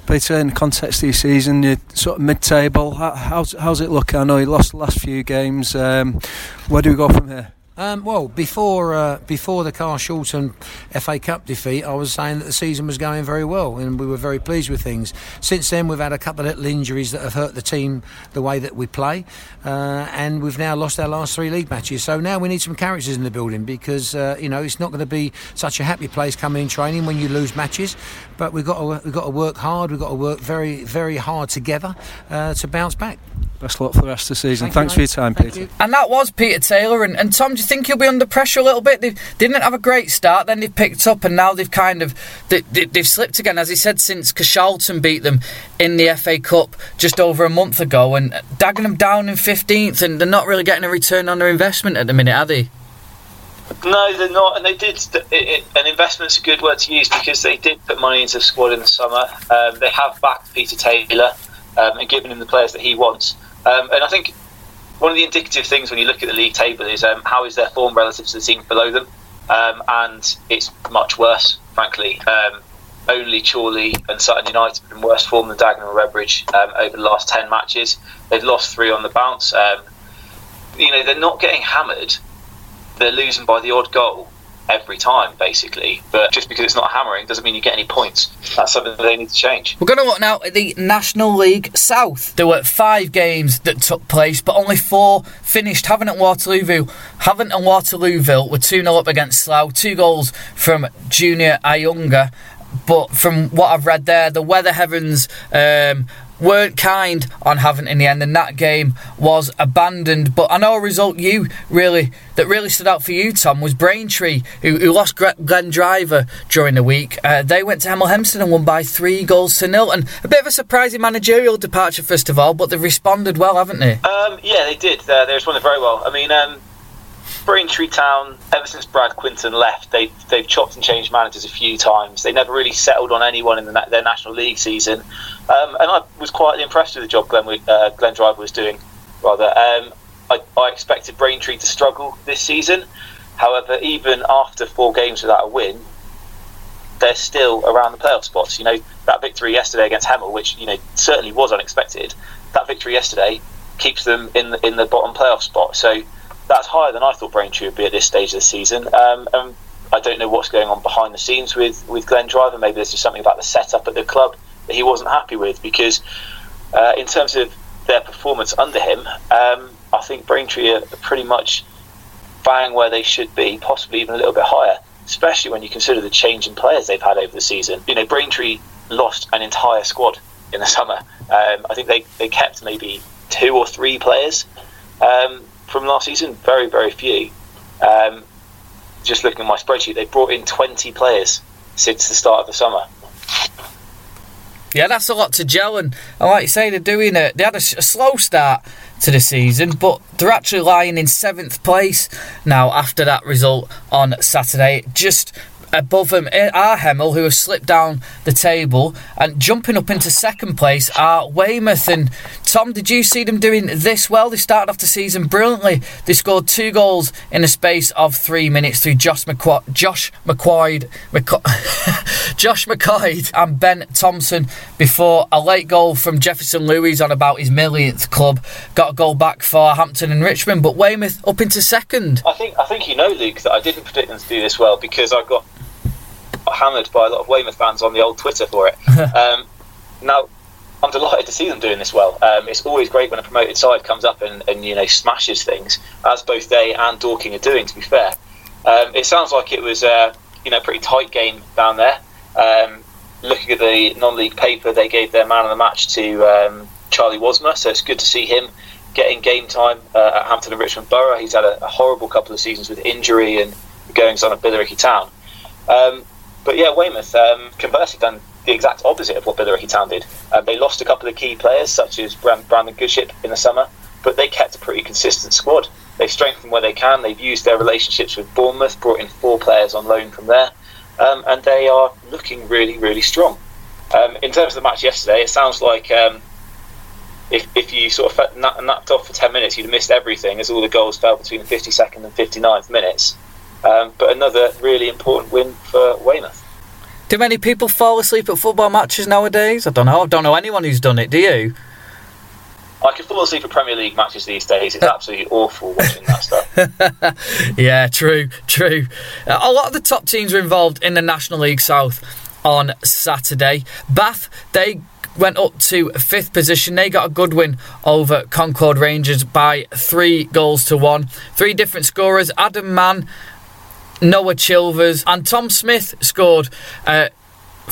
Peter, in the context of your season, you're sort of mid-table. How, how's, how's it looking? I know you lost the last few games. Um, where do we go from here? Um, well, before uh, before the Carl Carshalton FA Cup defeat, I was saying that the season was going very well and we were very pleased with things. Since then, we've had a couple of little injuries that have hurt the team the way that we play, uh, and we've now lost our last three league matches. So now we need some characters in the building because uh, you know it's not going to be such a happy place coming in training when you lose matches. But we've got to we've got to work hard. We've got to work very very hard together uh, to bounce back. Best luck for the rest of the season. Thank Thanks you, for your time, Thank Peter. you. And that was Peter Taylor. And, and Tom, do you think he'll be under pressure a little bit? They didn't have a great start, then they've picked up, and now they've kind of they, they, they've slipped again, as he said, since Carshalton beat them in the FA Cup just over a month ago, and Dagenham down in fifteenth, and they're not really getting a return on their investment at the minute, are they? No, they're not, and they did. It, it, an investment's a good word to use because they did put money into the squad in the summer. Um, they have backed Peter Taylor um, and given him the players that he wants. Um, and I think one of the indicative things when you look at the league table is um, how is their form relative to the teams below them, um, and it's much worse, frankly. Um, only Chorley and Sutton United have been worse form than Dagenham and Redbridge um, over the last ten matches. They've lost three on the bounce. Um, you know they're not getting hammered they're losing by the odd goal every time, basically. But just because it's not hammering doesn't mean you get any points. That's something that they need to change. We're going to look now at the National League South. There were five games that took place, but only four finished. Havant and Waterlooville, Havant and Waterlooville were 2 0 up against Slough. Two goals from Jonah Ayunga. But from what I've read there, the weather heavens um, weren't kind on Havant in the end, and that game was abandoned. But I know a result you really that really stood out for you, Tom, was Braintree, who, who lost Glenn Driver during the week. Uh, they went to Hemel Hempstead and won by three goals to nil, and a bit of a surprising managerial departure first of all, but they've responded well, haven't they? Um, yeah, they did. Uh, they responded very well. I mean, um, Braintree Town, ever since Brad Quinton left, they, they've chopped and changed managers a few times. They never really settled on anyone in the, their National League season. Um, and I was quietly impressed with the job Glenn, uh, Glenn Driver was doing, rather. Um, I, I expected Braintree to struggle this season. However, even after four games without a win, they're still around the playoff spots. You know, that victory yesterday against Hemel, which, you know, certainly was unexpected, that victory yesterday keeps them in the, in the bottom playoff spot. So that's higher than I thought Braintree would be at this stage of the season. Um, and I don't know what's going on behind the scenes with, with Glenn Driver. Maybe there's just something about the setup at the club that he wasn't happy with because, uh, in terms of their performance under him, um, I think Braintree are pretty much bang where they should be, possibly even a little bit higher, especially when you consider the change in players they've had over the season. You know, Braintree lost an entire squad in the summer. Um, I think they, they kept maybe two or three players um, from last season, very, very few. Um, just looking at my spreadsheet, they brought in 20 players since the start of the summer. Yeah, that's a lot to gel, and, and like you say, they're doing it. They had a slow start to the season, but they're actually lying in seventh place now after that result on Saturday. Just above them eh, are Hemel, who have slipped down the table, and jumping up into second place are Weymouth. And Tom, did you see them doing this well? They started off the season brilliantly. They scored two goals in a space of three minutes through Josh McQu- Josh McQuoid, McQ- Josh McQuoid and Ben Thompson before a late goal from Jefferson Louis on about his millionth club got a goal back for Hampton and Richmond, but Weymouth up into second. I think I think you know, Luke, that I didn't predict them to do this well because I got hammered by a lot of Weymouth fans on the old Twitter for it. um, now, I'm delighted to see them doing this well. Um, it's always great when a promoted side comes up and, and you know smashes things, as both they and Dorking are doing. To be fair, um, it sounds like it was uh, you know a pretty tight game down there. Um, looking at the non-league paper, they gave their man of the match to um, Charlie Wassmer, so it's good to see him getting game time uh, at Hampton and Richmond Borough. He's had a, a horrible couple of seasons with injury and goings on at Billericay Town. Um, but yeah, Weymouth um, conversely done the exact opposite of what Billericay Town did. Um, they lost a couple of key players, such as Brand- Brandon Goodship in the summer, but they kept a pretty consistent squad. They've strengthened where they can. They've used their relationships with Bournemouth, brought in four players on loan from there, um, and they are looking really, really strong. Um, in terms of the match yesterday, it sounds like um, if, if you sort of na- napped off for 10 minutes, you'd have missed everything as all the goals fell between the 52nd and 59th minutes. Um, but another really important win for Weymouth. Do many people fall asleep at football matches nowadays? I don't know. I don't know anyone who's done it. Do you? I can fall asleep at Premier League matches these days. It's absolutely awful watching that stuff. yeah, true, true. Uh, a lot of the top teams were involved in the National League South on Saturday. Bath, they went up to fifth position. They got a good win over Concord Rangers by three goals to one. Three different scorers Adam Mann, Noah Chilvers, and Tom Smith scored. Uh,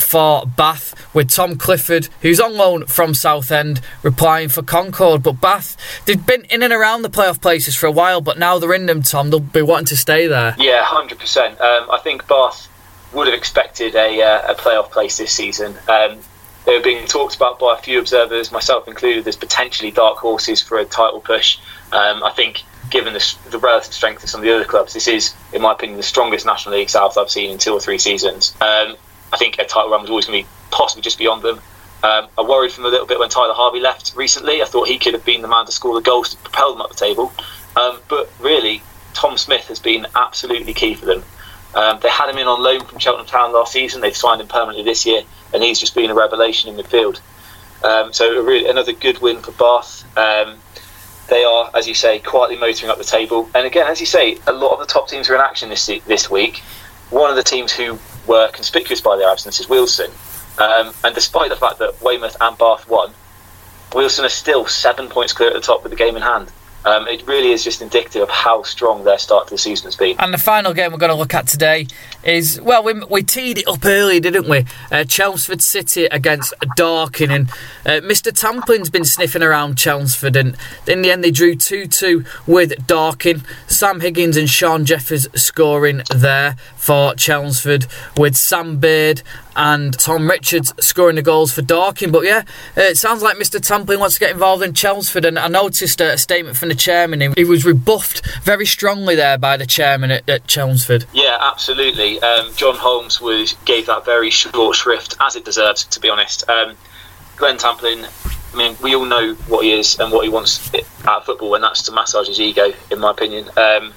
for Bath, with Tom Clifford, who's on loan from Southend, replying for Concord. But Bath, they've been in and around the playoff places for a while, but now they're in them, Tom. They'll be wanting to stay there. Yeah, 100%. Um, I think Bath would have expected a, uh, a playoff place this season. Um, they were being talked about by a few observers, myself included, as potentially dark horses for a title push. Um, I think, given the, the, relative strength of some of the other clubs, this is, in my opinion, the strongest National League South I've seen in two or three seasons. Um, I think a title run was always going to be possibly just beyond them. Um, I worried from a little bit when Tyler Harvey left recently. I thought he could have been the man to score the goals to propel them up the table. Um, but really, Tom Smith has been absolutely key for them. Um, they had him in on loan from Cheltenham Town last season. They've signed him permanently this year, and he's just been a revelation in midfield. Um, so really, another good win for Bath. Um, they are, as you say, quietly motoring up the table. And again, as you say, a lot of the top teams are in action this this week. One of the teams who were conspicuous by their absence is Wealdstone. Um, and despite the fact that Weymouth and Bath won, Wealdstone are still seven points clear at the top with the game in hand. Um, it really is just indicative of how strong their start to the season has been. And the final game we're going to look at today is well, we, we teed it up early, didn't we? Uh, Chelmsford City against Dorking, and uh, Mr. Tamplin's been sniffing around Chelmsford, and in the end they drew 2 2 with Dorking. Sam Higgins and Sean Jeffers scoring there for Chelmsford, with Sam Baird and Tom Richards scoring the goals for Dorking. But yeah, it sounds like Mr. Tamplin wants to get involved in Chelmsford, and I noticed a statement from the chairman. He was rebuffed very strongly there by the chairman at, at Chelmsford. Yeah, absolutely. Um, John Holmes was gave that very short shrift, as it deserves, to be honest. Um, Glenn Tamplin I mean, we all know what he is and what he wants out of football, and that's to massage his ego, in my opinion. Um,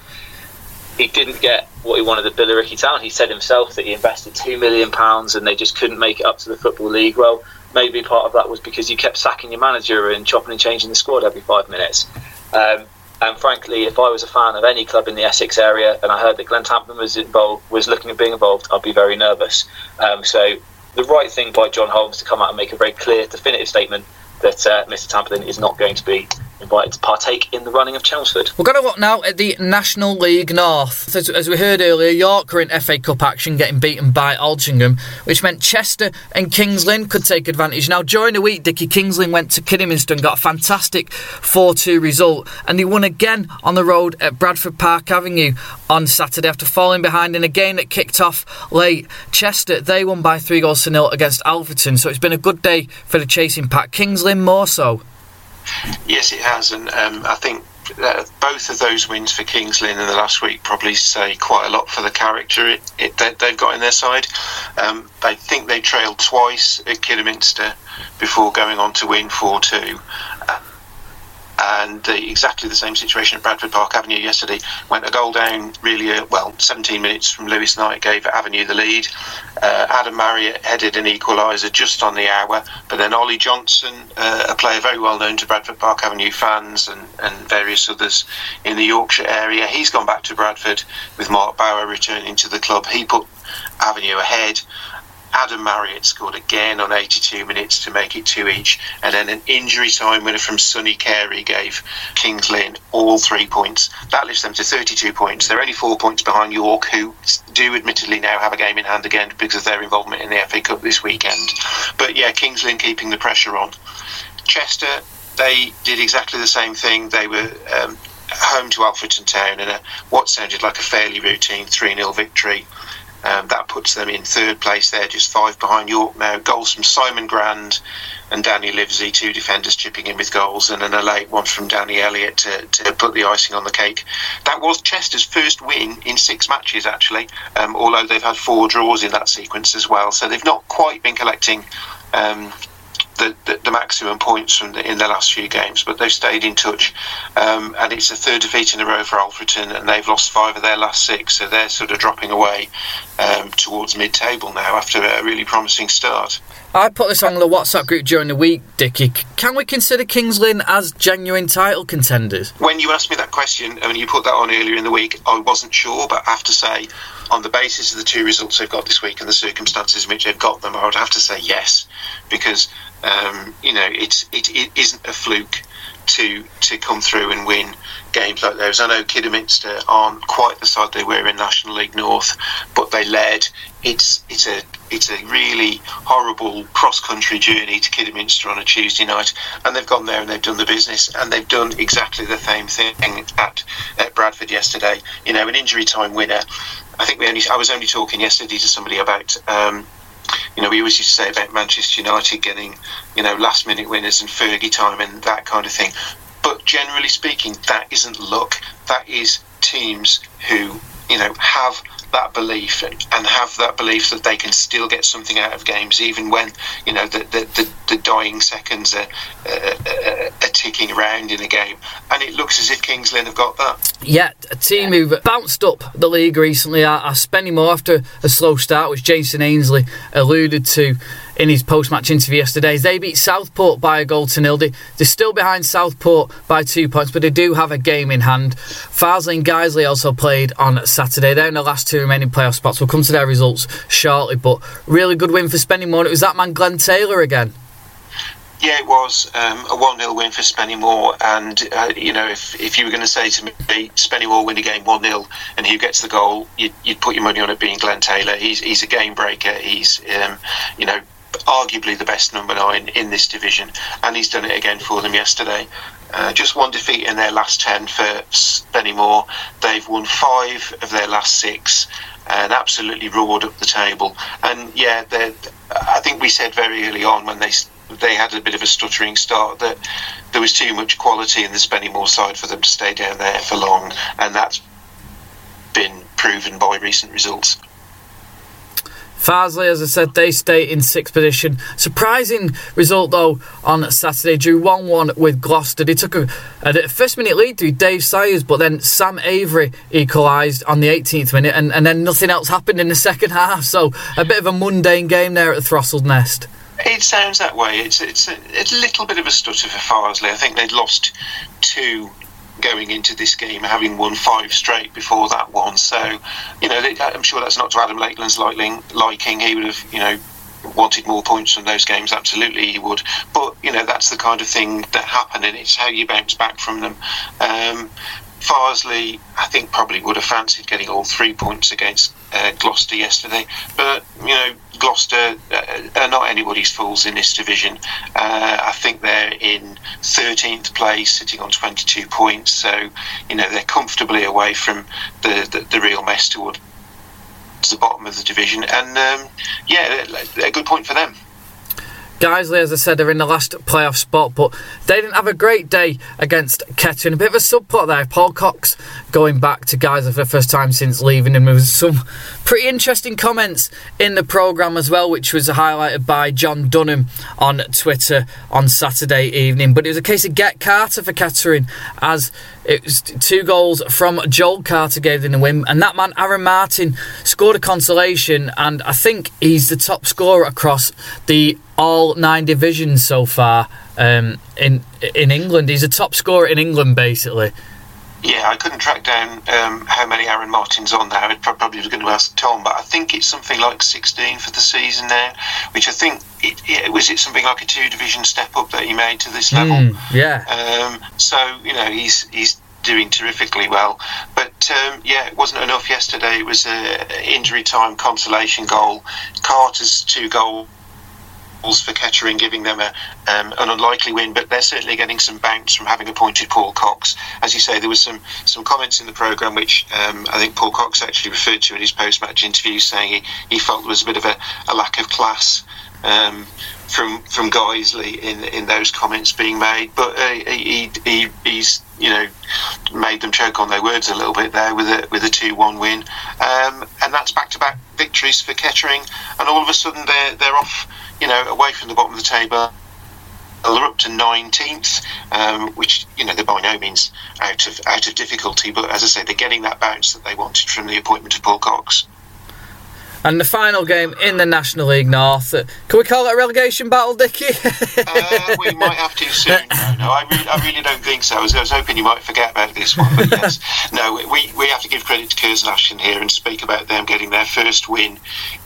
he didn't get what he wanted at Billericay Town. He said himself that he invested two million pounds and they just couldn't make it up to the football league. Well, maybe part of that was because you kept sacking your manager and chopping and changing the squad every five minutes. Um, and frankly, if I was a fan of any club in the Essex area and I heard that Glenn Tamplin was involved, was looking at being involved, I'd be very nervous. Um, so the right thing by John Holmes to come out and make a very clear, definitive statement that uh, Mr. Tamplin is not going to be invited to partake in the running of Chelmsford. We're going to look now at the National League North. As, as we heard earlier, York are in FA Cup action, getting beaten by Altrincham, which meant Chester and Kings Lynn could take advantage. Now, during the week, Dickie Kings went to Kidderminster and got a fantastic 4 2 result, and he won again on the road at Bradford Park Avenue on Saturday after falling behind in a game that kicked off late. Chester, they won by three goals to nil against Alfreton, so it's been a good day for the chasing pack. Kings more so. Yes, it has, and um, I think both of those wins for Kings Lynn in the last week probably say quite a lot for the character it, it, they, have got in their side. Um, I think they trailed twice at Kidderminster before going on to win 4 2 and exactly the same situation at Bradford Park Avenue yesterday. Went a goal down really uh, well, 17 minutes from Lewis Knight gave Avenue the lead. Uh, Adam Marriott headed an equaliser just on the hour, but then Ollie Johnson, uh, a player very well known to Bradford Park Avenue fans and, and various others in the Yorkshire area, he's gone back to Bradford with Mark Bower returning to the club. He put Avenue ahead. Adam Marriott scored again on 82 minutes to make it two each, and then an injury time winner from Sonny Carey gave Kings Lynn all three points. That lifts them to 32 points. They're only four points behind York, who do admittedly now have a game in hand again because of their involvement in the FA Cup this weekend. But yeah, Kings Lynn keeping the pressure on. Chester, they did exactly the same thing. They were um, home to Alfreton Town in a, what sounded like a fairly routine 3 0 victory. Um, that puts them in third place there, just five behind York now. Goals from Simon Grand and Danny Livesey, two defenders chipping in with goals, and then a late one from Danny Elliott to, to put the icing on the cake. That was Chester's first win in six matches, actually, um, although they've had four draws in that sequence as well. So they've not quite been collecting. Um, the, the, the, maximum points from the, in the last few games, but they've stayed in touch. Um, and it's a third defeat in a row for Alfreton, and they've lost five of their last six, so they're sort of dropping away um, towards mid-table now after a really promising start. I put this on the WhatsApp group during the week, Dickie. Can we consider Kings Lynn as genuine title contenders? When you asked me that question, and you put that on earlier in the week, I wasn't sure, but I have to say, on the basis of the two results they've got this week and the circumstances in which they've got them, I would have to say yes, because um, you know it's it, it isn't a fluke to to come through and win games like those. I know Kidderminster aren't quite the side they were in National League North, but they led. It's it's a it's a really horrible cross country journey to Kidderminster on a Tuesday night, and they've gone there and they've done the business, and they've done exactly the same thing at, at Bradford yesterday. You know, an injury time winner. I think we only I was only talking yesterday to somebody about. Um, you know, we always used to say about Manchester United getting, you know, last minute winners and Fergie time and that kind of thing. But generally speaking, that isn't luck. That is teams who, you know, have that belief and, and have that belief that they can still get something out of games, even when you know the the, the, the dying seconds are, uh, uh, are ticking around in a game. And it looks as if Kings Lynn have got that. Yeah, a team who've bounced up the league recently are, are Spennymoor after a slow start, which Jason Ainsley alluded to in his post-match interview yesterday. They beat Southport by a goal to nil. They, are still behind Southport by two points, but they do have a game in hand. Farsley and Guiseley also played on Saturday. They're in the last two remaining playoff spots. We'll come to their results shortly, but really good win for Spennymoor. It was that man Glenn Taylor again. Yeah, it was um, a 1 0 win for Spennymoor. And, uh, you know, if, if you were going to say to me, Spennymoor win a game 1 0 and who gets the goal, you'd, you'd, put your money on it being Glenn Taylor. He's, he's a game breaker. He's, um, you know, arguably the best number nine in this division, and he's done it again for them yesterday. Uh, just one defeat in their last 10 for Spennymoor. They've won five of their last six and absolutely roared up the table. And yeah, I think we said very early on when they they had a bit of a stuttering start that there was too much quality in the Spennymoor side for them to stay down there for long, and that's been proven by recent results. Farsley, as I said, they stay in sixth position. Surprising result though on Saturday. Drew 1 1 with Gloucester. They took a, a, first minute lead through Dave Sayers, but then Sam Avery equalised on the 18th minute, and, and then nothing else happened in the second half. So a bit of a mundane game there at the Throstles Nest. It sounds that way. It's it's a, it's a little bit of a stutter for Farsley. I think they'd lost two going into this game, having won five straight before that one. So, you know, I'm sure that's not to Adam Lakeland's liking. He would have, you know, wanted more points from those games. Absolutely, he would. But you know, that's the kind of thing that happened, and it's how you bounce back from them. Um, Farsley, I think, probably would have fancied getting all three points against uh, Gloucester yesterday. But, you know, Gloucester uh, are not anybody's fools in this division. Uh, I think they're in 13th place, sitting on 22 points. So, you know, they're comfortably away from the, the, the real mess towards the bottom of the division. And, um, yeah, a good point for them. Guiseley, as I said, are in the last playoff spot, but they didn't have a great day against Kettering. A bit of a subplot there. Paul Cox going back to Guiseley for the first time since leaving, and there was some pretty interesting comments in the programme as well, which was highlighted by John Dunham on Twitter on Saturday evening. But it was a case of get Carter for Kettering, as it was two goals from Joel Carter gave them the win, and that man Aaron Martin scored a consolation, and I think he's the top scorer across the all nine divisions so far um, in in England. He's a top scorer in England, basically. Yeah, I couldn't track down um, how many Aaron Martin's on there. I probably was going to ask Tom, but I think it's something like 16 for the season now, which I think it, it was it something like a two division step up that he made to this level. Mm, yeah. Um, so you know he's he's doing terrifically well. But um, yeah, it wasn't enough yesterday. It was an injury time consolation goal. Carter's two goals for Kettering, giving them a, um, an unlikely win, but they're certainly getting some bounce from having appointed Paul Cox. As you say, there was some, some comments in the programme which um, I think Paul Cox actually referred to in his post match interview, saying he, he felt there was a bit of a, a lack of class. Um, from from Guiseley in in those comments being made, but uh, he, he he's you know made them choke on their words a little bit there with a with a two one win, um, and that's back to back victories for Kettering, and all of a sudden they're they're off you know, away from the bottom of the table. They're up to 19th, um, which you know they're by no means out of out of difficulty. But as I say, they're getting that bounce that they wanted from the appointment of Paul Cox. And the final game in the National League North. Can we call it a relegation battle, Dickie? uh, we might have to soon. No, no I, re- I really don't think so. I was, I was, hoping you might forget about this one, but yes. no, we, we have to give credit to Curzon here and speak about them getting their first win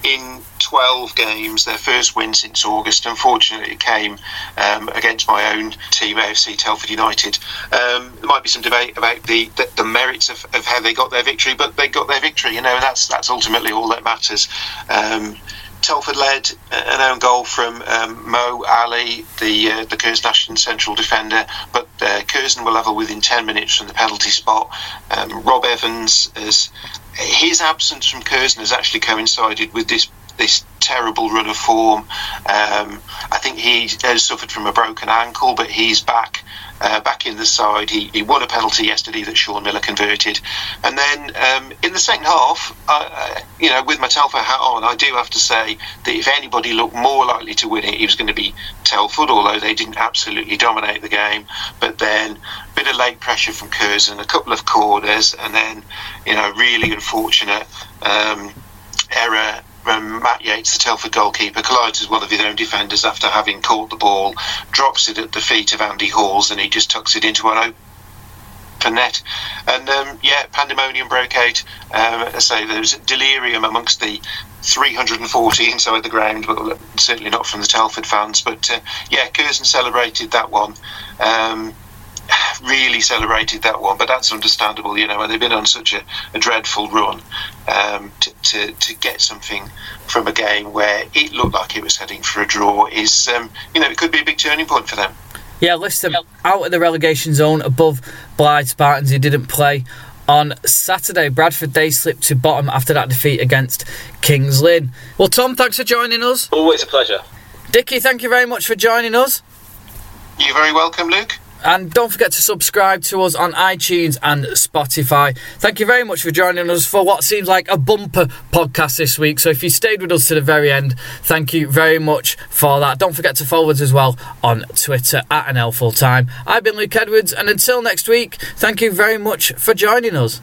in 12 games, their first win since August. Unfortunately, it came um, against my own team, AFC Telford United. Um, there might be some debate about the, the, the merits of, of, how they got their victory, but they got their victory, you know, and that's, that's ultimately all that matters. Um, Telford led an own goal from um, Mo Ali, the uh, the Curzon central defender, but uh, Curzon were level within 10 minutes from the penalty spot. Um, Rob Evans, as his absence from Curzon has actually coincided with this this terrible run of form. Um, I think he has suffered from a broken ankle, but he's back. Uh, back in the side, he, he won a penalty yesterday that Sean Miller converted, and then um, in the second half, you know, with my Telford hat on, I do have to say that if anybody looked more likely to win it, it was going to be Telford, although they didn't absolutely dominate the game. But then a bit of late pressure from Curzon, a couple of corners, and then you know, really unfortunate um, error um, Matt Yates, the Telford goalkeeper, collides with one of his own defenders after having caught the ball, drops it at the feet of Andy Halls, and he just tucks it into an open net. And um, yeah, pandemonium broke out. Um, say there was delirium amongst the 340 inside the ground, but certainly not from the Telford fans. But uh, yeah, Curzon celebrated that one. Um, really celebrated that one, but that's understandable, you know, and they've been on such a, a dreadful run um, to, to, to, get something from a game where it looked like it was heading for a draw is, um, you know, it could be a big turning point for them. Yeah, list them out of the relegation zone above Blyth Spartans who didn't play on Saturday. Bradford, they slipped to bottom after that defeat against Kings Lynn. Well, Tom, thanks for joining us. Always a pleasure. Dickie, thank you very much for joining us. You're very welcome, Luke. And don't forget to subscribe to us on iTunes and Spotify. Thank you very much for joining us for what seems like a bumper podcast this week. So if you stayed with us to the very end, thank you very much for that. Don't forget to follow us as well on Twitter at NL Full Time. I've been Luke Edwards, and until next week, thank you very much for joining us.